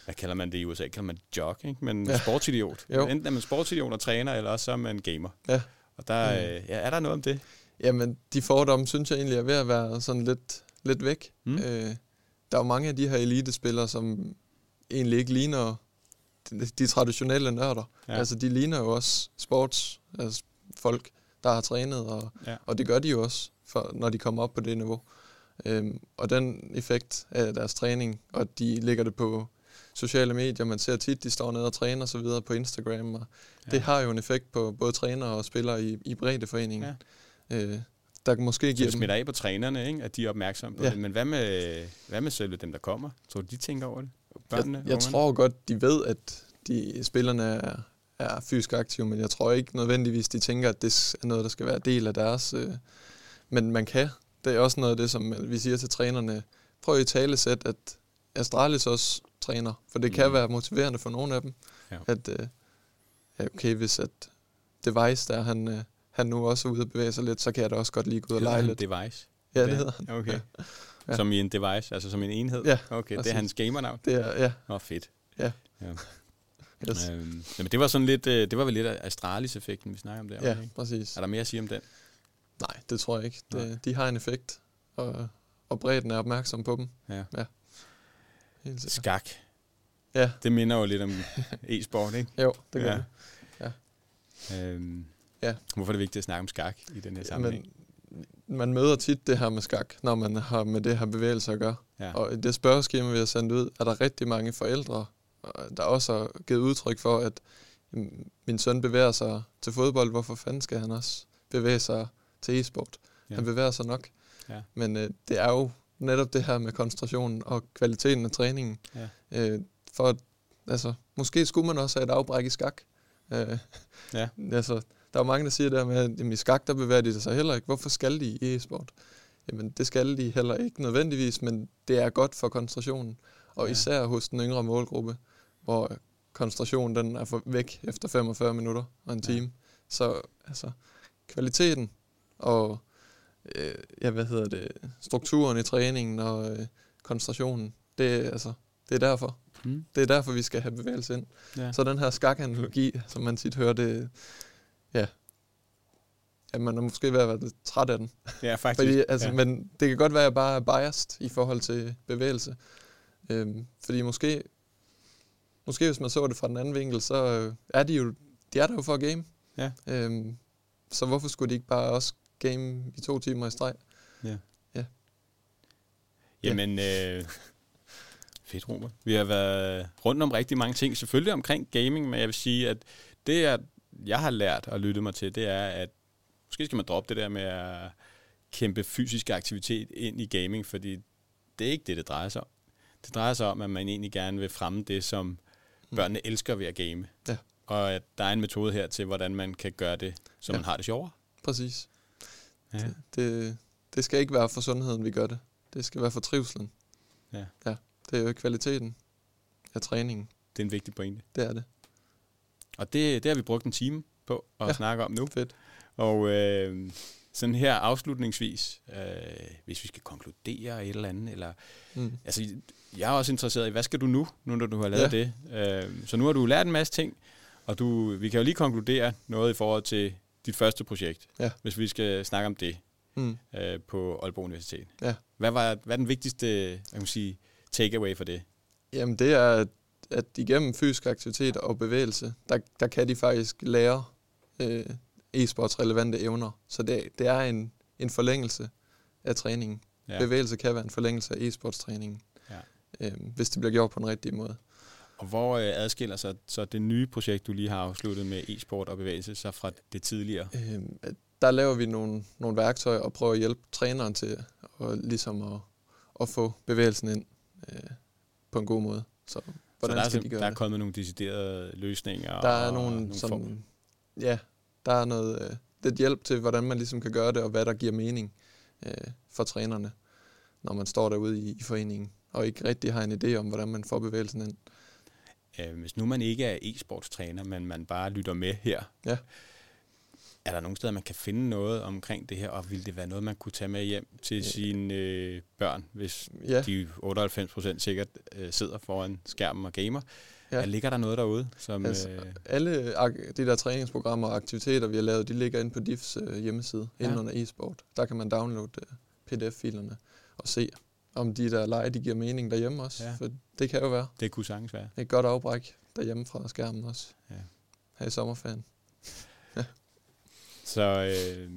hvad kalder man det i USA, kalder man jog, ikke? men ja. sportsidiot. Jo. Enten er man sportsidiot og træner, eller så er man gamer. Ja. Og der, mm. øh, ja, er der noget om det? Jamen, de fordomme synes jeg egentlig er ved at være sådan lidt, lidt væk. Mm. Øh, der er jo mange af de her elitespillere, som egentlig ikke ligner de, de traditionelle nørder. Ja. Altså, de ligner jo også sports, altså folk, der har trænet, og, ja. og det gør de jo også, for, når de kommer op på det niveau. Øhm, og den effekt af deres træning, og de lægger det på sociale medier, man ser tit, de står nede og træner og så videre på Instagram, og ja. det har jo en effekt på både trænere og spillere i, i breddeforeningen. Ja øh, der måske giver det smitter af på trænerne, ikke? at de er opmærksomme på ja. det. Men hvad med, hvad med selv dem, der kommer? Tror du, de tænker over det? Børnene, jeg, jeg tror godt, de ved, at de spillerne er, er fysisk aktive, men jeg tror ikke nødvendigvis, de tænker, at det er noget, der skal være del af deres... Øh, men man kan. Det er også noget af det, som vi siger til trænerne. Prøv i tale sæt, at Astralis også træner, for det mm. kan være motiverende for nogle af dem, ja. at øh, okay, hvis at Device der, han, øh, han nu også er ude og bevæge sig lidt, så kan jeg da også godt lige gå ud og lege lidt. device? Ja, det, det hedder han. Okay. Ja. Som i en device, altså som en enhed? Ja. Okay, det er hans gamernavn? Det er, ja. Oh, fedt. Ja. ja. Yes. Øhm, men det var sådan lidt, øh, det var vel lidt af Astralis-effekten, vi snakker om der. Ja, ikke? præcis. Er der mere at sige om den? Nej, det tror jeg ikke. Det, de har en effekt, og, og bredden er opmærksom på dem. Ja. ja. Helt sikkert. Skak. Ja, Det minder jo lidt om [laughs] e-sport, ikke? jo, det gør Ja. ja. det. Øhm, Ja. Hvorfor er det vigtigt at snakke om skak i den her sammenhæng? Men man møder tit det her med skak, når man har med det her bevægelse at gøre. Ja. Og i det spørgeskema, vi har sendt ud, er der rigtig mange forældre, der også har givet udtryk for, at min søn bevæger sig til fodbold, hvorfor fanden skal han også bevæge sig til e-sport? Ja. Han bevæger sig nok. Ja. Men øh, det er jo netop det her med koncentrationen og kvaliteten af træningen. Ja. Øh, for altså, måske skulle man også have et afbræk i skak. Øh, Ja. [laughs] altså, der er jo mange, der siger der med, at jamen, i skak, der bevæger de sig heller ikke. Hvorfor skal de i e-sport? Jamen, det skal de heller ikke nødvendigvis, men det er godt for koncentrationen. Og Ja. ja. især hos den yngre målgruppe, hvor koncentrationen den er for væk efter 45 minutter og en Ja. time. Så altså, kvaliteten og øh, ja, hvad hedder det, strukturen i træningen og øh, koncentrationen, det, altså, det er derfor. Mm. Det er derfor, vi skal have bevægelse ind. Ja. Så den her skakanalogi, som man tit hører, det, ja, ja, man er måske ved at være lidt træt af den. ja, [laughs] faktisk. Fordi, altså, ja. ja. Men det kan godt være, at jeg bare er biased i forhold til bevægelse. Øhm, fordi måske, måske hvis man så det fra den anden vinkel, så øh, er de jo, de er der jo for at game. Ja. Øhm, så hvorfor skulle de ikke bare også game i to timer i streg? Jamen, øh, fedt, Robert. Vi har været rundt om rigtig mange ting. Selvfølgelig omkring gaming, men jeg vil sige, at det, jeg, jeg har lært og lyttet mig til, det er, at måske skal man droppe det der med at kæmpe fysisk aktivitet ind i gaming, fordi det er ikke det, det drejer sig om. Det drejer sig om, at man egentlig gerne vil fremme det, som børnene elsker ved at game. Ja. Og at der er en metode her til, hvordan man kan gøre det, så Ja. man har det sjovere. Præcis. Ja. Det, det, det skal ikke være for sundheden, vi gør det. Det skal være for trivselen. Ja. ja det er jo kvaliteten af træningen. Det er en vigtig pointe. Det er det. Og det, det har vi brugt en time på at ja. Snakke om nu. Fedt. Og øh, sådan her afslutningsvis, øh, hvis vi skal konkludere et eller andet, eller, Mm. altså, jeg er også interesseret i, hvad skal du nu, nu når du har lavet ja. det? Øh, så nu har du lært en masse ting, og du, vi kan jo lige konkludere noget i forhold til dit første projekt, Ja. hvis vi skal snakke om det Mm. øh, på Aalborg Universitet. Ja. Hvad, var, hvad er den vigtigste jeg kan sige, takeaway for det? Jamen det er, at, igennem fysisk aktivitet og bevægelse, der, der kan de faktisk lære øh, e-sports relevante evner. Så det, det er en, en forlængelse af træningen. Ja. Bevægelse kan være en forlængelse af e-sports træningen, Ja. øh, hvis det bliver gjort på den rigtige måde. Og hvor øh, adskiller sig så det nye projekt, du lige har afsluttet med e-sport og bevægelse, så fra det tidligere? Øh, der laver vi nogle, nogle værktøjer og prøver at hjælpe træneren til at, ligesom at, at få bevægelsen ind øh, på en god måde. Så så hvordan der er, skal de sim- gøre der er kommet nogle deciderede løsninger? Der er og nogle, nogle som, form- ja, der er noget, øh, lidt hjælp til, hvordan man ligesom kan gøre det, og hvad der giver mening øh, for trænerne, når man står derude i, i foreningen, og ikke rigtig har en idé om, hvordan man får bevægelsen ind. Øh, hvis nu man ikke er e-sportstræner, men man bare lytter med her, Ja. Er der nogle steder, man kan finde noget omkring det her, og vil det være noget, man kunne tage med hjem til sine øh, børn, hvis Ja, de 98% sikkert øh, sidder foran skærmen og gamer? Ja. Ja. Ligger der noget derude? Som, Altså, øh, alle de der træningsprogrammer og aktiviteter, vi har lavet, de ligger inde på DIFs øh, hjemmeside, Ja. inde under e-sport. Der kan man downloade øh, pdf-filerne og se, om de der lege, de giver mening derhjemme også. Ja. For det kan jo være det kunne sagtens være. et godt afbræk derhjemme fra skærmen også. Ja. Her i sommerferien. Så øh,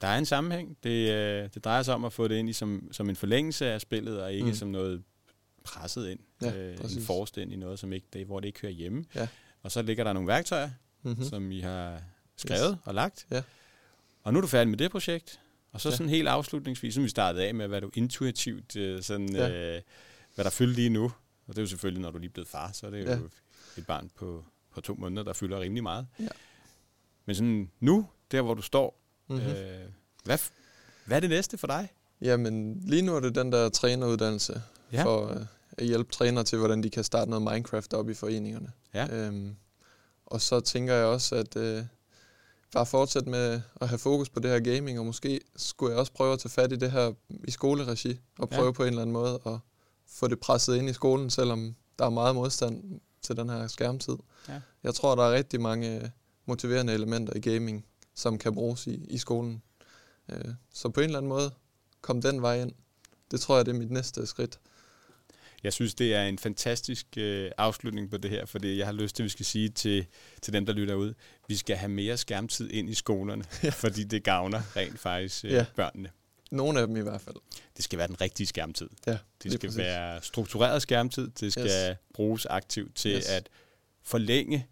der er en sammenhæng. Det, øh, det drejer sig om at få det ind i som, som en forlængelse af spillet, og ikke mm. Som noget presset ind. Ja, øh, en forrest ind i noget, som ikke, det, hvor det ikke hører hjemme. Ja. Og så ligger der nogle værktøjer, Mm-hmm. mm. som I har skrevet yes. og lagt. Ja. Og nu er du færdig med det projekt. Og så Ja. sådan helt afslutningsvis, som vi startede af med, hvad du intuitivt, øh, sådan, Ja. øh, hvad der fylder lige nu. Og det er jo selvfølgelig, når du er lige blevet far, så er det jo Ja. et barn på, på to måneder, der fylder rimelig meget. Ja. Men sådan nu, der hvor du står, Mm-hmm. øh, hvad, hvad er det næste for dig? Jamen, lige nu er det den der træneruddannelse, Ja. ja. for øh, at hjælpe trænere til, hvordan de kan starte noget Minecraft op i foreningerne. Ja. Øhm, og så tænker jeg også, at øh, bare fortsætte med at have fokus på det her gaming, og måske skulle jeg også prøve at tage fat i det her i skoleregi, og Ja. prøve på en eller anden måde at få det presset ind i skolen, selvom der er meget modstand til den her skærmtid. Ja. Jeg tror, der er rigtig mange øh, motiverende elementer i gaming, som kan bruges i, i skolen. Øh, så på en eller anden måde, kom den vej ind. Det tror jeg, det er mit næste skridt. Jeg synes, det er en fantastisk øh, afslutning på det her, fordi jeg har lyst til, at vi skal sige til, til dem, der lytter ud, vi skal have mere skærmtid ind i skolerne, ja. fordi det gavner rent faktisk øh, Ja. børnene. Nogle af dem i hvert fald. Det skal være den rigtige skærmtid. Ja, Det skal præcis. være struktureret skærmtid. Det skal. Yes. bruges aktivt til Yes. at forlænge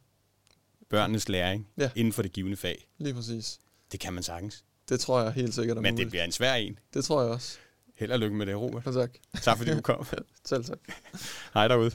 børnenes læring Ja. inden for det givende fag. Lige præcis. Det kan man sagtens. Det tror jeg helt sikkert er Men det muligt. bliver en svær en. Det tror jeg også. Held og lykke med det, Robert. Tak. Tak fordi du kom. [laughs] Selv tak. Hej derude.